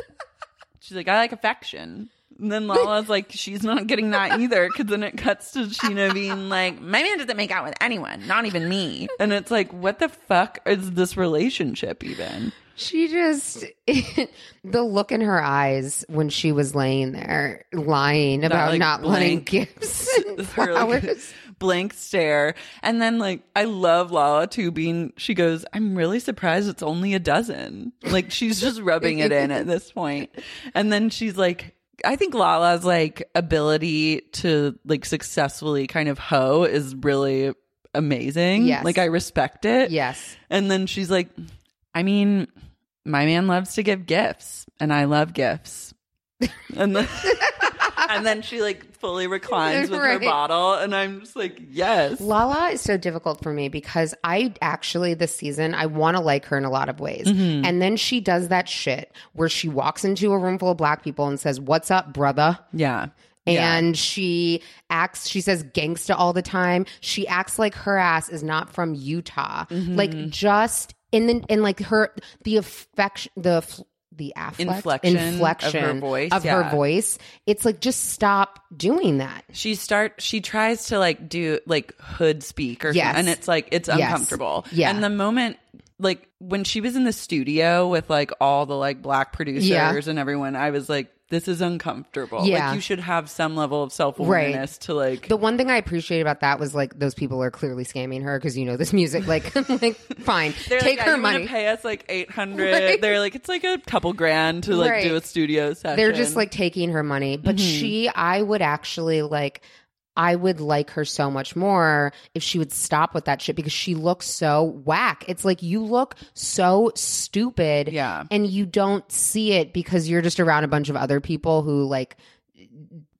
A: She's like, I like affection. And then Lala's like, she's not getting that either. Cause then it cuts to Scheana being like, my man doesn't make out with anyone, not even me. And it's like, what the fuck is this relationship even?
D: She just the look in her eyes when she was laying there lying about
A: like,
D: not wanting gifts and
A: Her, like, blank stare. And then like, I love Lala too being, she goes, I'm really surprised it's only a dozen. Like she's just rubbing it in at this point. And then she's like, I think Lala's like ability to like successfully kind of hoe is really amazing.
D: Yes.
A: Like I respect it.
D: Yes.
A: And then she's like, I mean, my man loves to give gifts and I love gifts. And then and then she like fully reclines with her
D: Right.
A: bottle and I'm just like, yes.
D: Lala is so difficult for me because I actually this season I want to like her in a lot of ways.
A: Mm-hmm.
D: And then she does that shit where she walks into a room full of black people and says, "What's up, brother?"
A: Yeah. Yeah.
D: And she acts, she says gangsta all the time. She acts like her ass is not from Utah.
A: Mm-hmm.
D: Like, just and then and like her the affection the the affect,
A: Inflection of her voice,
D: of
A: yeah.
D: her voice. It's like just stop doing that.
A: she start she tries to like do like hood speak or
D: Yes.
A: and it's like it's
D: Yes.
A: uncomfortable.
D: Yeah.
A: And the moment like when she was in the studio with like all the like black producers
D: Yeah.
A: and everyone, I was like, this is uncomfortable.
D: Yeah.
A: Like you should have some level of self awareness to like
D: The one thing I appreciate about that was like those people are clearly scamming her because you know this music. Like, like fine,
A: They're
D: take
A: like,
D: her
A: "Are you gonna
D: money.
A: Pay us like eight hundred.
D: Right.
A: They're like, it's like a couple grand to like
D: Right.
A: do a studio session.
D: They're just like taking her money. But
A: Mm-hmm.
D: she, I would actually like, I would like her so much more if she would stop with that shit because she looks so whack. It's like you look so stupid.
A: Yeah.
D: And you don't see it because you're just around a bunch of other people who like,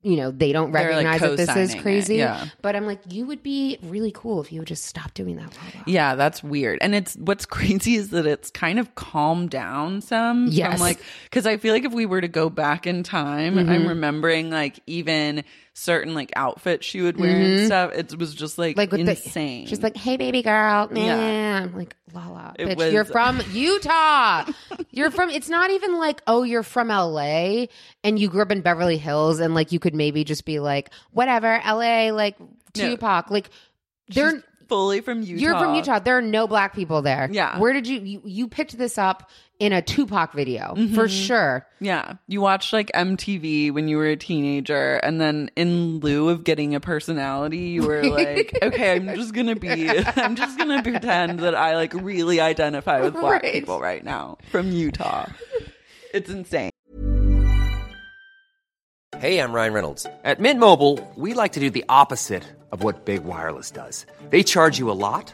D: you know, they don't
A: They're, like,
D: recognize that this is
A: it,
D: crazy.
A: yeah.
D: But I'm like, you would be really cool if you would just stop doing that.
A: Yeah, that's weird. And it's what's crazy is that it's kind of calmed down some.
D: Yes.
A: From like, because I feel like if we were to go back in time,
D: Mm-hmm.
A: I'm remembering like even certain like outfits she would wear and stuff. It was just like,
D: Mm-hmm. Like
A: insane.
D: the, she's like, "Hey, baby girl," man."
A: Yeah.
D: I'm like, "Lala,
A: It
D: bitch,
A: was-
D: you're from Utah. you're from. It's not even like, oh, you're from L.A. and you grew up in Beverly Hills, and like you could maybe just be like, whatever, L.A. Like
A: No.
D: Tupac, like they're.
A: She's fully from Utah.
D: You're from Utah. There are no black people there.
A: Yeah.
D: Where did you you, you picked this up in a Tupac video
A: Mm-hmm.
D: for sure?
A: Yeah. You watched like MTV when you were a teenager, and then in lieu of getting a personality, you were like, okay, I'm just going to be, I'm just going to pretend that I like really identify with black
D: Right.
A: people right now from Utah. It's insane.
E: Hey, I'm Ryan Reynolds. At Mint Mobile, we like to do the opposite of what Big Wireless does. They charge you a lot,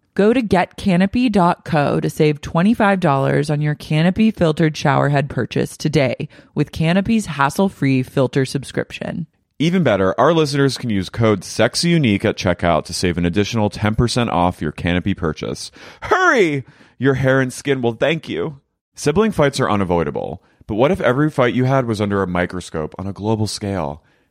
A: Go to getcanopy.co to save $25 on your Canopy filtered showerhead purchase today with Canopy's hassle free filter subscription.
F: Even better, our listeners can use code SEXYUNIQUE at checkout to save an additional 10% off your Canopy purchase. Hurry! Your hair and skin will thank you. Sibling fights are unavoidable, but what if every fight you had was under a microscope on a global scale?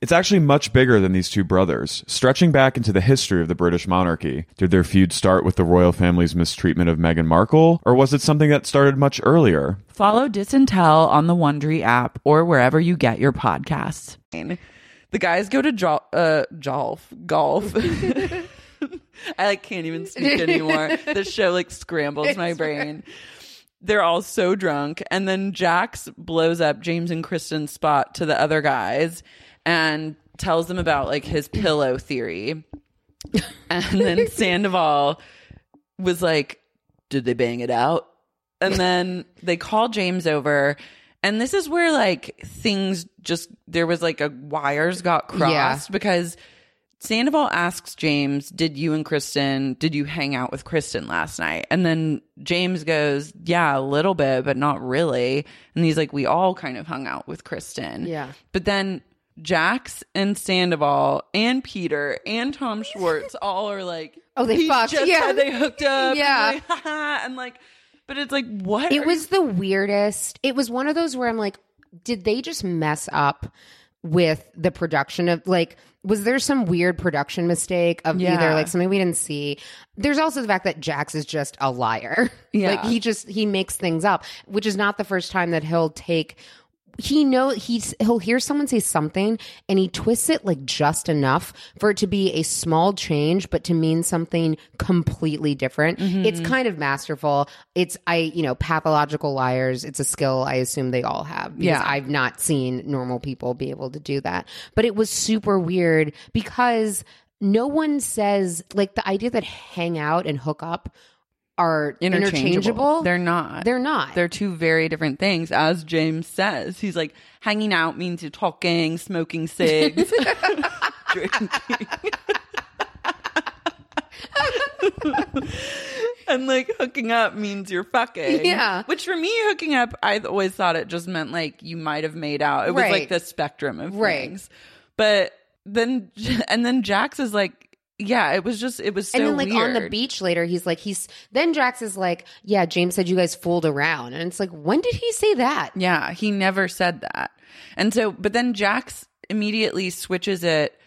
F: It's actually much bigger than these two brothers, stretching back into the history of the British monarchy. Did their feud start with the royal family's mistreatment of Meghan Markle, or was it something that started much earlier?
A: Follow Disintel on the Wondery app or wherever you get your podcasts. The guys go to jo- uh, golf. Golf. I like can't even speak anymore. the show like scrambles my brain. They're all so drunk, and then Jax blows up James and Kristen's spot to the other guys and tells them about like his pillow theory. And then Sandoval was like, "Did they bang it out?" And then they call James over, and this is where like things just there was like a wires got crossed because Sandoval asks James, "Did you and Kristen? Did you hang out with Kristen last night?" And then James goes, "Yeah, a little bit, but not really." And he's like, "We all kind of hung out with Kristen."
D: Yeah.
A: But then Jax and Sandoval and Peter and Tom Schwartz all are like,
D: Oh, they
A: "He
D: fucked." Yeah.
A: they hooked up."
D: Yeah.
A: and, like, and like, but it's like, what?
D: It was the weirdest. It was one of those where I'm like, did they just mess up with the production of like was there some weird production mistake of
A: Yeah.
D: either like something we didn't see? There's also the fact that Jax is just a liar.
A: Yeah.
D: like he just he makes things up, which is not the first time that he'll take he know he's he'll hear someone say something and he twists it like just enough for it to be a small change but to mean something completely different
A: Mm-hmm.
D: it's kind of masterful it's i you know pathological liars it's a skill i assume they all have because
A: Yeah.
D: i've not seen normal people be able to do that but it was super weird because no one says like the idea that hang out and hook up are interchangeable,
A: They're not.
D: They're not.
A: They're two very different things, as James says. He's like, hanging out means you're talking, smoking cigs, drinking. and like hooking up means you're fucking.
D: Yeah.
A: Which for me, hooking up, I always thought it just meant like you might have made out. It was
D: Right.
A: like the spectrum of
D: Right.
A: things. But then, and then Jax is like, yeah, it was just, it was so
D: and then like on the beach later he's like he's then Jax is like yeah James said you guys fooled around and it's like when did he say that
A: Yeah, he never said that. And so, but then Jax immediately switches it.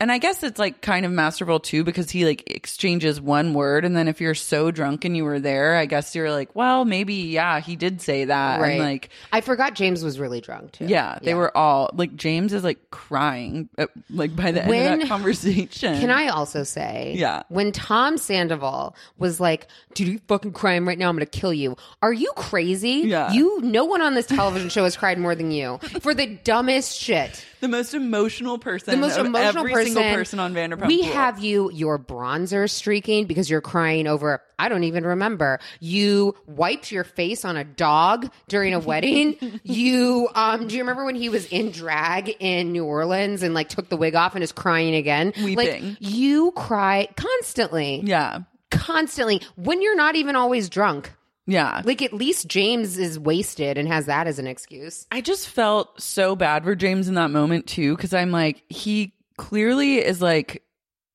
A: And I guess it's like kind of masterful too because he like exchanges one word. And then if you're so drunk and you were there, I guess you're like, well, maybe, yeah, he did say that.
D: right
A: And like,
D: I forgot James was really drunk too
A: yeah, they were all like, James is like crying uh, like by the end of that conversation.
D: Can I also say,
A: Yeah.
D: when Tom Sandoval was like, "Dude, you fucking crying right now? I'm gonna kill you." Are you crazy?
A: Yeah.
D: You, no one on this television show has cried more than you for the dumbest shit.
A: The most emotional person.
D: The most emotional
A: every
D: person.
A: single person on Vanderpump.
D: We
A: Rules.
D: have you. Your bronzer streaking because you're crying over. I don't even remember. You wiped your face on a dog during a wedding. you um. Do you remember when he was in drag in New Orleans and like took the wig off and is crying again?
A: Weeping.
D: Like you cry constantly.
A: Yeah.
D: Constantly when you're not even always drunk.
A: Yeah.
D: Like at least James is wasted and has that as an excuse.
A: I just felt so bad for James in that moment too, because I'm like, he clearly is like,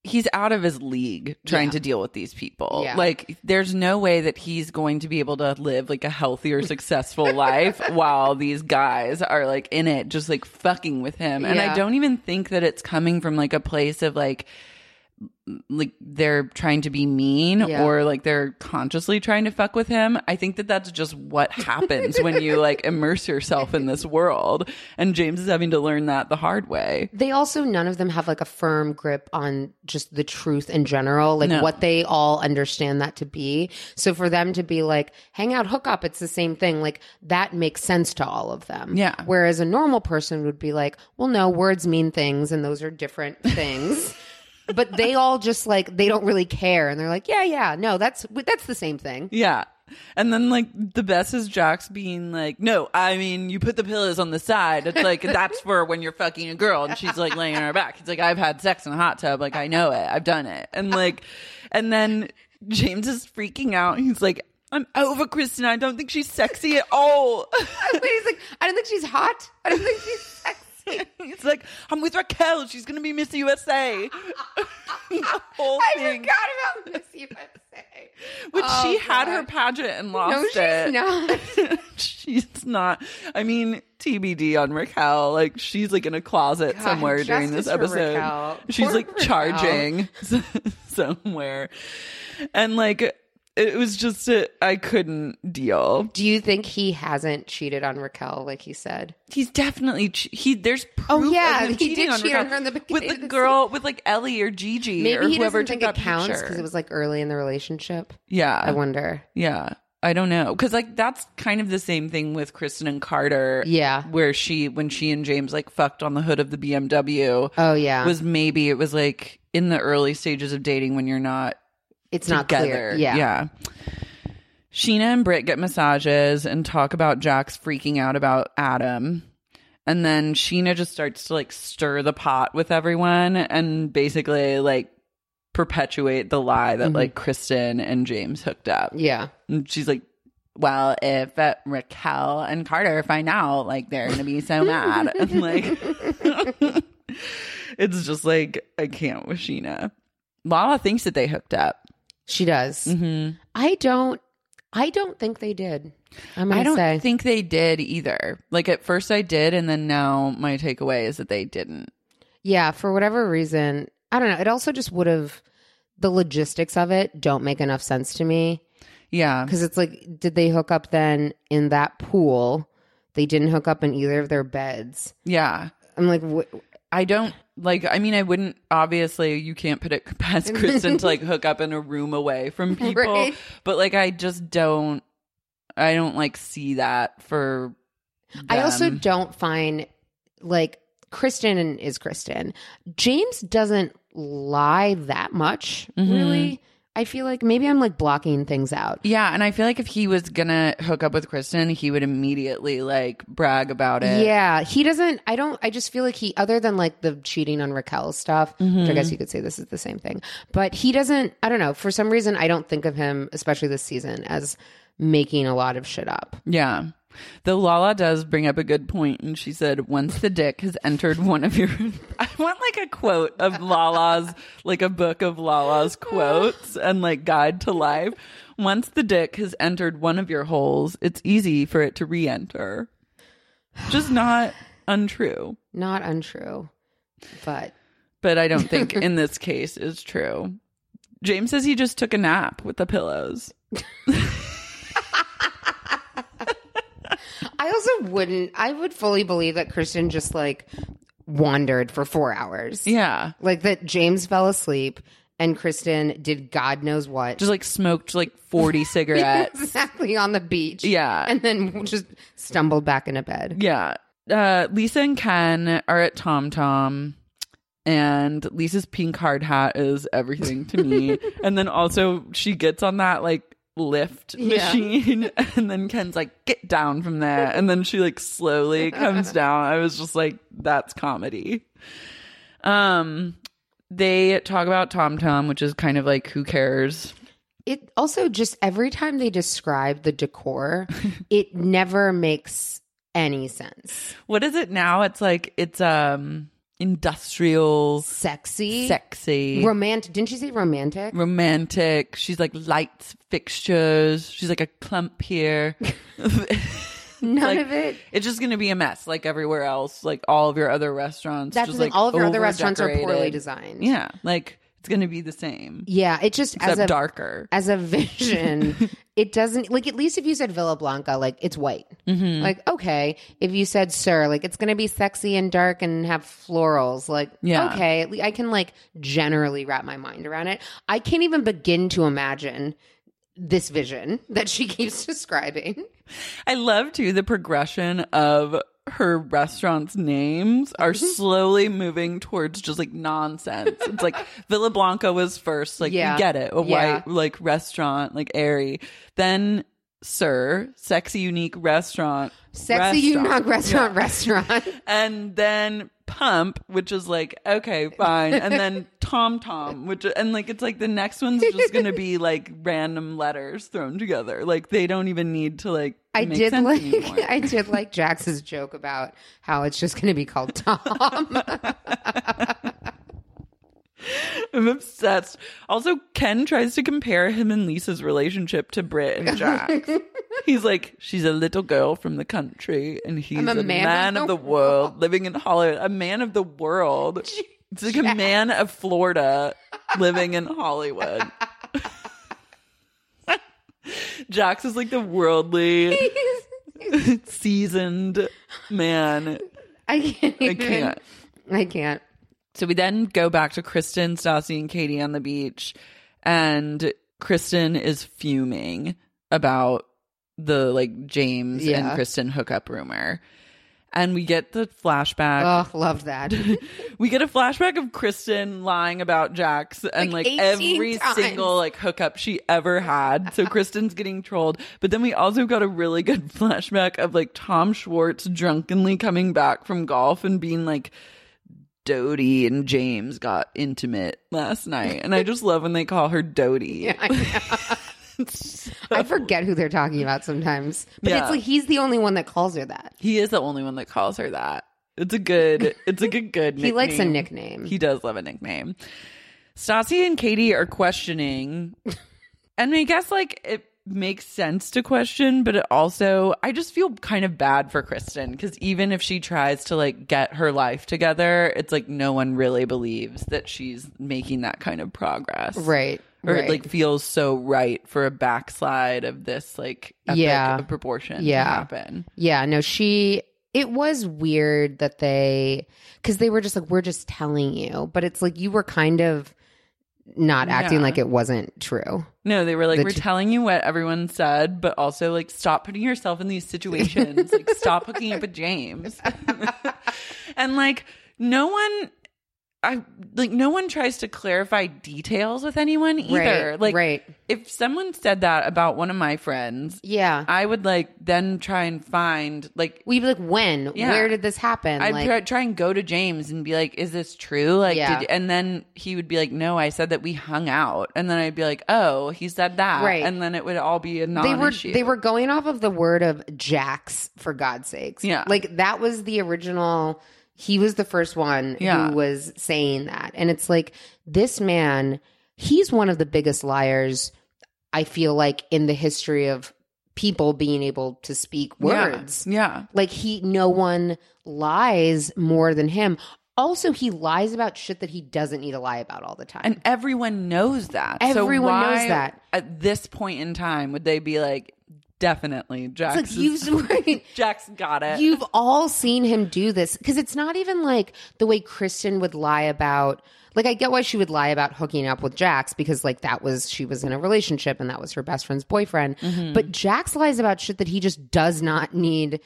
A: he's out of his league trying
D: Yeah.
A: to deal with these people.
D: Yeah.
A: Like, there's no way that he's going to be able to live like a healthier, successful life while these guys are like in it, just like fucking with him. And I don't even think that it's coming from like a place of like, like they're trying to be mean
D: Yeah.
A: or like they're consciously trying to fuck with him. I think that that's just what happens when you like immerse yourself in this world. And James is having to learn that the hard way.
D: They also none of them have like a firm grip on just the truth in general, like
A: No.
D: what they all understand that to be. So for them to be like hang out, hook up, it's the same thing. Like that makes sense to all of them.
A: Yeah.
D: Whereas a normal person would be like, well, no, words mean things, and those are different things. but they all just like they don't really care, and they're like, yeah, yeah, no, that's that's the same thing.
A: Yeah. And then like the best is Jax being like, no, I mean, you put the pillows on the side. It's like, that's for when you're fucking a girl and she's like laying on her back. It's like, I've had sex in a hot tub. Like, I know it. I've done it. And like, and then James is freaking out. He's like, I'm over Kristen. I don't think she's sexy at all.
D: He's like, I don't think she's hot. I don't think she's sexy.
A: He's like, I'm with Raquel. She's going to be Miss USA. the whole
D: I
A: thing.
D: forgot about Miss USA.
A: Which
D: Oh,
A: she had her pageant and lost
D: No, she's
A: it.
D: not.
A: she's not. I mean, TBD on Raquel. Like she's like in a closet
D: God,
A: somewhere during this episode. She's
D: Poor
A: like
D: Raquel.
A: charging somewhere, and like it was just I I couldn't deal.
D: Do you think he hasn't cheated on Raquel like he said?
A: He's definitely che- he. There's proof
D: Oh, yeah,
A: of him
D: he
A: cheating
D: did
A: on
D: cheat
A: Raquel
D: on her in the
A: with
D: beginning
A: the
D: the
A: girl with like Ellie or Gigi or
D: Maybe he
A: whoever
D: doesn't
A: took
D: think it counts because it was like early in the relationship.
A: yeah,
D: I wonder.
A: Yeah. I don't know. Cause like that's kind of the same thing with Kristen and Carter.
D: Yeah.
A: Where she, when she and James like fucked on the hood of the BMW.
D: Oh, yeah.
A: Was maybe it was like in the early stages of dating when you're not
D: It's not clear. Yeah.
A: Yeah. Scheana and Britt get massages and talk about Jax freaking out about Adam. And then Scheana just starts to like stir the pot with everyone and basically like perpetuate the lie that like Kristen and James hooked up.
D: Yeah.
A: And she's like, well, if uh, Raquel and Carter find out, like they're gonna be so mad. And like, it's just like I can't with Scheana. Lala thinks that they hooked up.
D: She does.
A: Mm-hmm.
D: I don't. I don't think they did. I'm
A: I don't
D: say.
A: think they did either. Like at first I did, and then now my takeaway is that they didn't.
D: yeah, for whatever reason, I don't know. It also just would have. The logistics of it don't make enough sense to me
A: Yeah,
D: because it's like, did they hook up then in that pool? They didn't hook up in either of their beds.
A: yeah.
D: I'm like, wh-
A: I don't like. I mean, I wouldn't. Obviously, you can't put it past Kristen to like hook up in a room away from people.
D: Right.
A: But like, I just don't. I don't like see that for.
D: I also don't find like Kristen is Kristen. James doesn't lie that much,
A: Mm-hmm.
D: really. I feel like maybe I'm like blocking things out.
A: Yeah, and I feel like if he was gonna hook up with Kristen, he would immediately like brag about it.
D: Yeah, he doesn't. I don't. I just feel like he, other than like the cheating on Raquel stuff, which I mm-hmm. guess you could say this is the same thing, but he doesn't. I don't know. For some reason, I don't think of him, especially this season, as making a lot of shit up.
A: Yeah. Though Lala does bring up a good point, and she said, "Once the dick has entered one of your," I want like a quote of Lala's, like a book of Lala's quotes and like guide to life. Once the dick has entered one of your holes, it's easy for it to re-enter. Just not untrue,
D: Not untrue, but
A: but I don't think in this case is true. James says he just took a nap with the pillows.
D: I also wouldn't. I would fully believe that Kristen just like wandered for four hours.
A: Yeah.
D: Like that James fell asleep and Kristen did God knows what.
A: Just like smoked like 40 cigarettes.
D: exactly on the beach.
A: Yeah.
D: And then just stumbled back into bed.
A: Yeah. Uh, Lisa and Ken are at Tom Tom, and Lisa's pink hard hat is everything to me. and then also she gets on that like lift
D: Yeah.
A: machine, and then Ken's like, "Get down from there," and then she like slowly comes down. I was just like, "That's comedy." Um, they talk about Tom Tom, which is kind of like, who cares?
D: It also just every time they describe the decor, it never makes any sense.
A: What is it now? It's like it's um industrial,
D: Sexy.
A: sexy.
D: Romantic. Didn't she say romantic?
A: romantic. She's like lights, fixtures. She's like a clump here.
D: None
A: Like,
D: of it.
A: It's just going to be a mess, like everywhere else. Like all of your other restaurants.
D: That's
A: just
D: thing.
A: like
D: All of your other restaurants are poorly
A: over-decorated.
D: designed.
A: Yeah, like It's going to be the same.
D: Yeah, it just
A: Except
D: as a
A: darker.
D: as a vision, it doesn't like at least if you said Villa Blanca, like it's white.
A: Mm-hmm.
D: Like okay, if you said SUR, like it's gonna be sexy and dark and have florals. Like
A: Yeah.
D: okay, I can like generally wrap my mind around it. I can't even begin to imagine this vision that she keeps describing.
A: I love too the progression of her restaurants' names are mm-hmm. slowly moving towards just like nonsense. It's like Villa Blanca was first, like
D: Yeah.
A: we get it, a
D: Yeah.
A: white like restaurant, like airy. Then SUR, sexy unique restaurant,
D: Sexy
A: restaurant.
D: Unag restaurant
A: Yeah.
D: restaurant.
A: and then Pump, which is like okay, fine, and then Tom Tom, which and like it's like the next one's just gonna be like random letters thrown together. Like they don't even need to like.
D: I
A: make
D: did
A: sense
D: like
A: anymore.
D: I did like Jax's joke about how it's just to be called Tom.
A: I'm obsessed. Also, Ken tries to compare him and Lisa's relationship to Britt and Jack. he's like, she's a little girl from the country, and he's
D: I'm
A: a,
D: a man
A: man,
D: of
A: of
D: the
A: the world, living in Hollywood. A man of the world. It's like a man of Florida living in Hollywood. Jax is like the worldly, seasoned man.
D: I can't.
A: I can't.
D: I can't.
A: So we then go back to Kristen, Stassi, and Katie on the beach, and Kristen is fuming about the like James
D: Yeah.
A: and Kristen hookup rumor. And we get the flashback.
D: Oh, love that.
A: we get a flashback of Kristen lying about Jax and
D: Like
A: like, every
D: times.
A: single like hookup she ever had. So uh-huh. Kristen's getting trolled. But then we also got a really good flashback of like Tom Schwartz drunkenly coming back from golf and being like, Dodie and James got intimate last night. And I just love when they call her Dodie.
D: I, know. I forget who they're talking about sometimes, but
A: Yeah.
D: it's like he's the only one that calls her that.
A: He is the only one that calls her that. It's a good, it's a good good nickname.
D: He likes a nickname.
A: He does love a nickname. Stassi and Katie are questioning. and I guess like it makes sense to question, but it also, I just feel kind of bad for Kristen because even if she tries to like get her life together, it's like no one really believes that she's making that kind of progress.
D: Right.
A: Or
D: right.
A: it like feels so right for a backslide of this like epic
D: Yeah.
A: of proportion
D: Yeah.
A: to happen.
D: Yeah, no, she. It was weird that they, because they were just like, we're just telling you, but it's like you were kind of not acting
A: Yeah.
D: like it wasn't true.
A: No, they were like,
D: The
A: we're
D: t-
A: telling you what everyone said, but also like, stop putting yourself in these situations. like, stop hooking up with James. and like, no one, I like, no one tries to clarify details with anyone either.
D: Right,
A: like,
D: right.
A: if someone said that about one of my friends,
D: Yeah.
A: I would like then try and find like
D: We'd be like, when?
A: Yeah.
D: Where did this happen?
A: I'd
D: like,
A: try, try and go to James and be like, "Is this true?" Like,
D: Yeah.
A: did, and then he would be like, "No, I said that we hung out," and then I'd be like, "Oh, he said that,"
D: Right.
A: And then it would all be a
D: they
A: non-issue.
D: they were going off of the word of Jax for God's sakes.
A: Yeah.
D: like that was the original. He was the first one
A: Yeah.
D: who was saying that, and it's like this man. He's one of the biggest liars. I feel like in the history of people being able to speak words.
A: Yeah.
D: Like he, no one lies more than him. Also, he lies about shit that he doesn't need to lie about all the time.
A: And everyone knows that.
D: Everyone
A: so why,
D: knows that.
A: At this point in time, would they be like, definitely, Jax,
D: it's like you've right.
A: Jax got it.
D: You've all seen him do this because it's not even like the way Kristen would lie about. Like, I get why she would lie about hooking up with Jax because, like, that was she was in a relationship and that was her best friend's boyfriend.
A: Mm-hmm.
D: But Jax lies about shit that he just does not need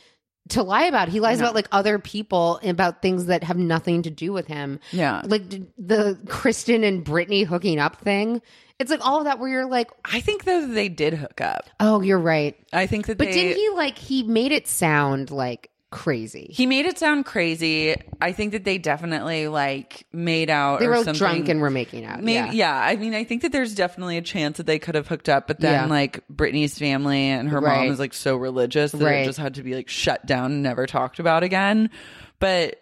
D: to lie about. He lies about like other people and about things that have nothing to do with him.
A: Yeah.
D: like the Kristen and Brittany hooking up thing. It's like all of that where you're like,
A: I think though they did hook up.
D: oh, you're right.
A: I think that
D: But
A: they.
D: didn't he like he made it sound like crazy?
A: He made it sound crazy. I think that they definitely like made out.
D: They
A: or
D: were
A: something.
D: drunk and were making out.
A: Maybe,
D: yeah.
A: yeah. I mean, I think that there's definitely a chance that they could have hooked up, but then
D: Yeah.
A: like Brittany's family and her
D: Right.
A: mom is like so religious that
D: Right.
A: it just had to be like shut down and never talked about again. But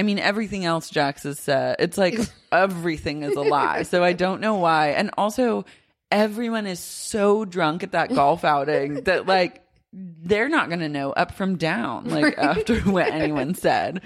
A: I mean, everything else Jax has said, it's like everything is a lie. So I don't know why. And also, everyone is so drunk at that golf outing that like they're not going to know up from down like after what anyone said.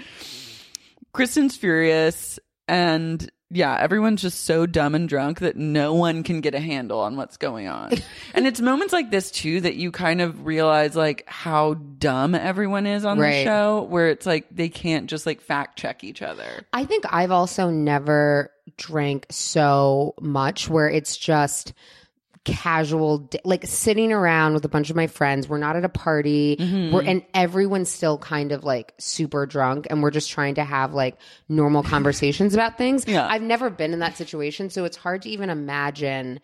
A: Kristen's furious and yeah, everyone's just so dumb and drunk that no one can get a handle on what's going on. and it's moments like this too that you kind of realize like how dumb everyone is on the show where it's like they can't just like fact check each other.
D: I think I've also never drank so much where it's just casual like sitting around with a bunch of my friends we're not at a party
A: Mm-hmm.
D: we're and everyone's still kind of like super drunk and we're just trying to have like normal conversations about things
A: Yeah.
D: i've never been in that situation so it's hard to even imagine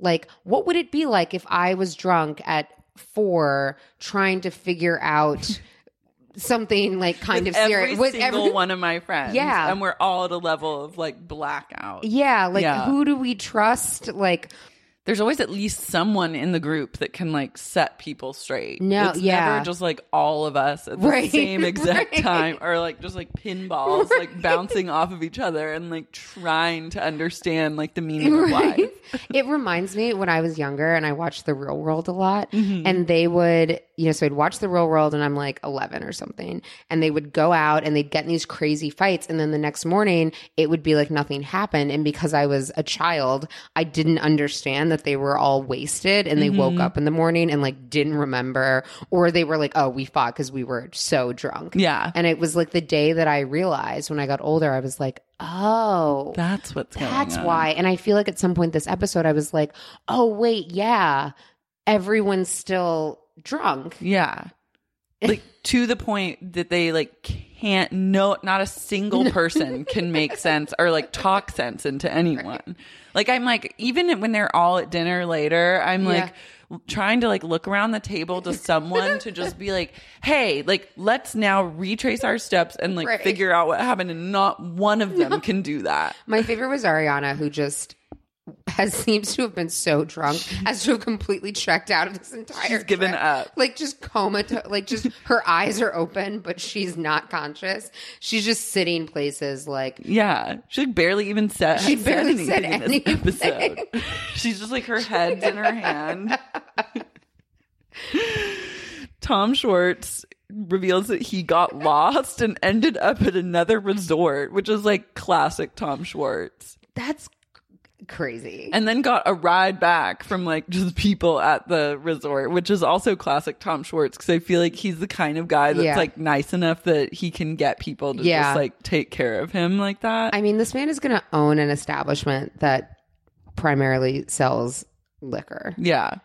D: like what would it be like if i was drunk at four trying to figure out something like kind
A: With
D: of serious
A: every
D: with
A: single
D: every-
A: one of my friends.
D: Yeah.
A: And we're all at a level of like blackout.
D: Yeah, like
A: Yeah.
D: who do we trust? Like
A: There's always at least someone in the group that can like set people straight.
D: No,
A: it's
D: yeah.
A: never just like all of us at the
D: Right,
A: same exact
D: right.
A: time, or like just like pinballs, like bouncing off of each other and like trying to understand like the meaning of life.
D: It reminds me when I was younger and I watched The Real World a lot,
A: Mm-hmm.
D: and they would, you know, so I'd watch The Real World and I'm like 11 or something, and they would go out and they'd get in these crazy fights, and then the next morning it would be like nothing happened. And because I was a child, I didn't understand that they were all wasted and they
A: Mm-hmm.
D: woke up in the morning and like didn't remember, or they were like, oh, we fought because we were so drunk.
A: Yeah.
D: And it was like the day that I realized when I got older, I was like, oh,
A: That's what's
D: that's why. And I feel like at some point this episode, I was like, oh, wait, yeah, everyone's still drunk.
A: Yeah. Like to the point that they like can't no not a single person can make sense or like talk sense into anyone. Like I'm like even when they're all at dinner later, I'm like trying to like look around the table to someone to just be like, "Hey, like let's now retrace our steps and like
D: Right.
A: figure out what happened." And not one of them can do that.
D: My favorite was Ariana, who just has seems to have been so drunk as to have completely checked out of this entire
A: She's given up.
D: like just comatose like just her eyes are open but she's not conscious she's just sitting places like
A: Yeah, she like, barely even said.
D: She barely
A: anything
D: said
A: in this
D: anything.
A: episode. She's just like her head's in her hand. Tom Schwartz reveals that he got lost and ended up at another resort, which is like classic Tom Schwartz.
D: that's crazy
A: And then got a ride back from like just people at the resort, which is also classic Tom Schwartz because I feel like he's the kind of guy that's
D: Yeah.
A: like nice enough that he can get people to
D: Yeah.
A: just like take care of him like that.
D: I mean, this man is going to own an establishment that primarily sells liquor.
A: Yeah.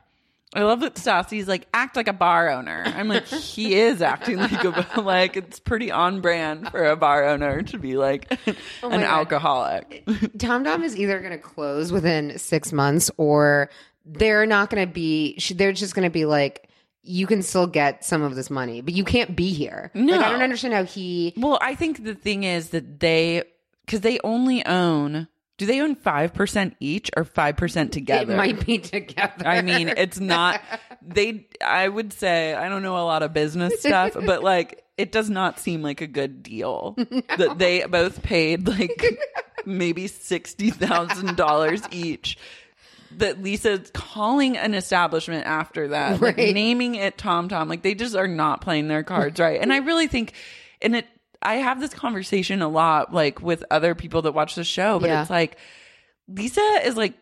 A: I love that Stassi's like act like a bar owner. I'm like he is acting like a like it's pretty on brand for a bar owner to be like
D: Oh
A: an
D: God.
A: alcoholic.
D: Tom Tom is either going to close within six months or they're not going to be, they're just going to be like, you can still get some of this money, but you can't be here.
A: No.
D: Like, I don't understand how he.
A: Well, I think the thing is that they because they only own do they own five percent each or five percent together?
D: It might be together.
A: I mean, it's not they I would say I don't know a lot of business stuff, but like it does not seem like a good deal that they both paid like maybe $60,000 each. That Lisa's calling an establishment after that, like naming it Tom Tom. Like they just are not playing their cards right. And I really think, and it, I have this conversation a lot, like with other people that watch the show, but
D: Yeah.
A: it's like Lisa is like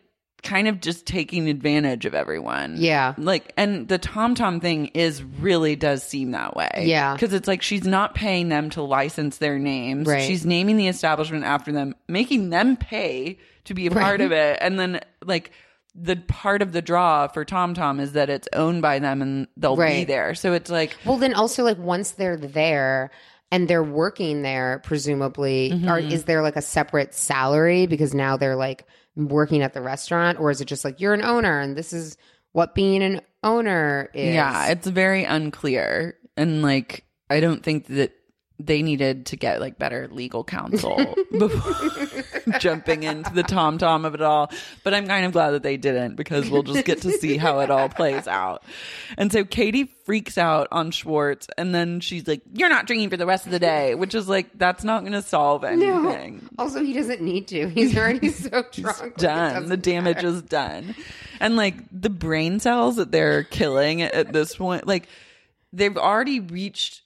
A: kind of just taking advantage of everyone.
D: Yeah.
A: Like, and the Tom Tom thing is really does seem that way.
D: Yeah.
A: Because it's like she's not paying them to license their names.
D: Right.
A: She's naming the establishment after them, making them pay to be a part of it. And then, like, the part of the draw for Tom Tom is that it's owned by them and they'll be there. So it's like,
D: Well, then also, like, once they're there, and they're working there presumably
A: Mm-hmm.
D: or is there like a separate salary because now they're like working at the restaurant or is it just like you're an owner and this is what being an owner is
A: Yeah, it's very unclear. And like I don't think that they needed to get like better legal counsel before jumping into the tom tom of it all. But I'm kind of glad that they didn't because we'll just get to see how it all plays out. And so Katie freaks out on Schwartz and then she's like, You're not drinking for the rest of the day, which is like, that's not going to solve
D: no.
A: anything.
D: Also, he doesn't need to. He's already so drunk.
A: done. The damage
D: matter.
A: is done. And like the brain cells that they're killing at this point, like they've already reached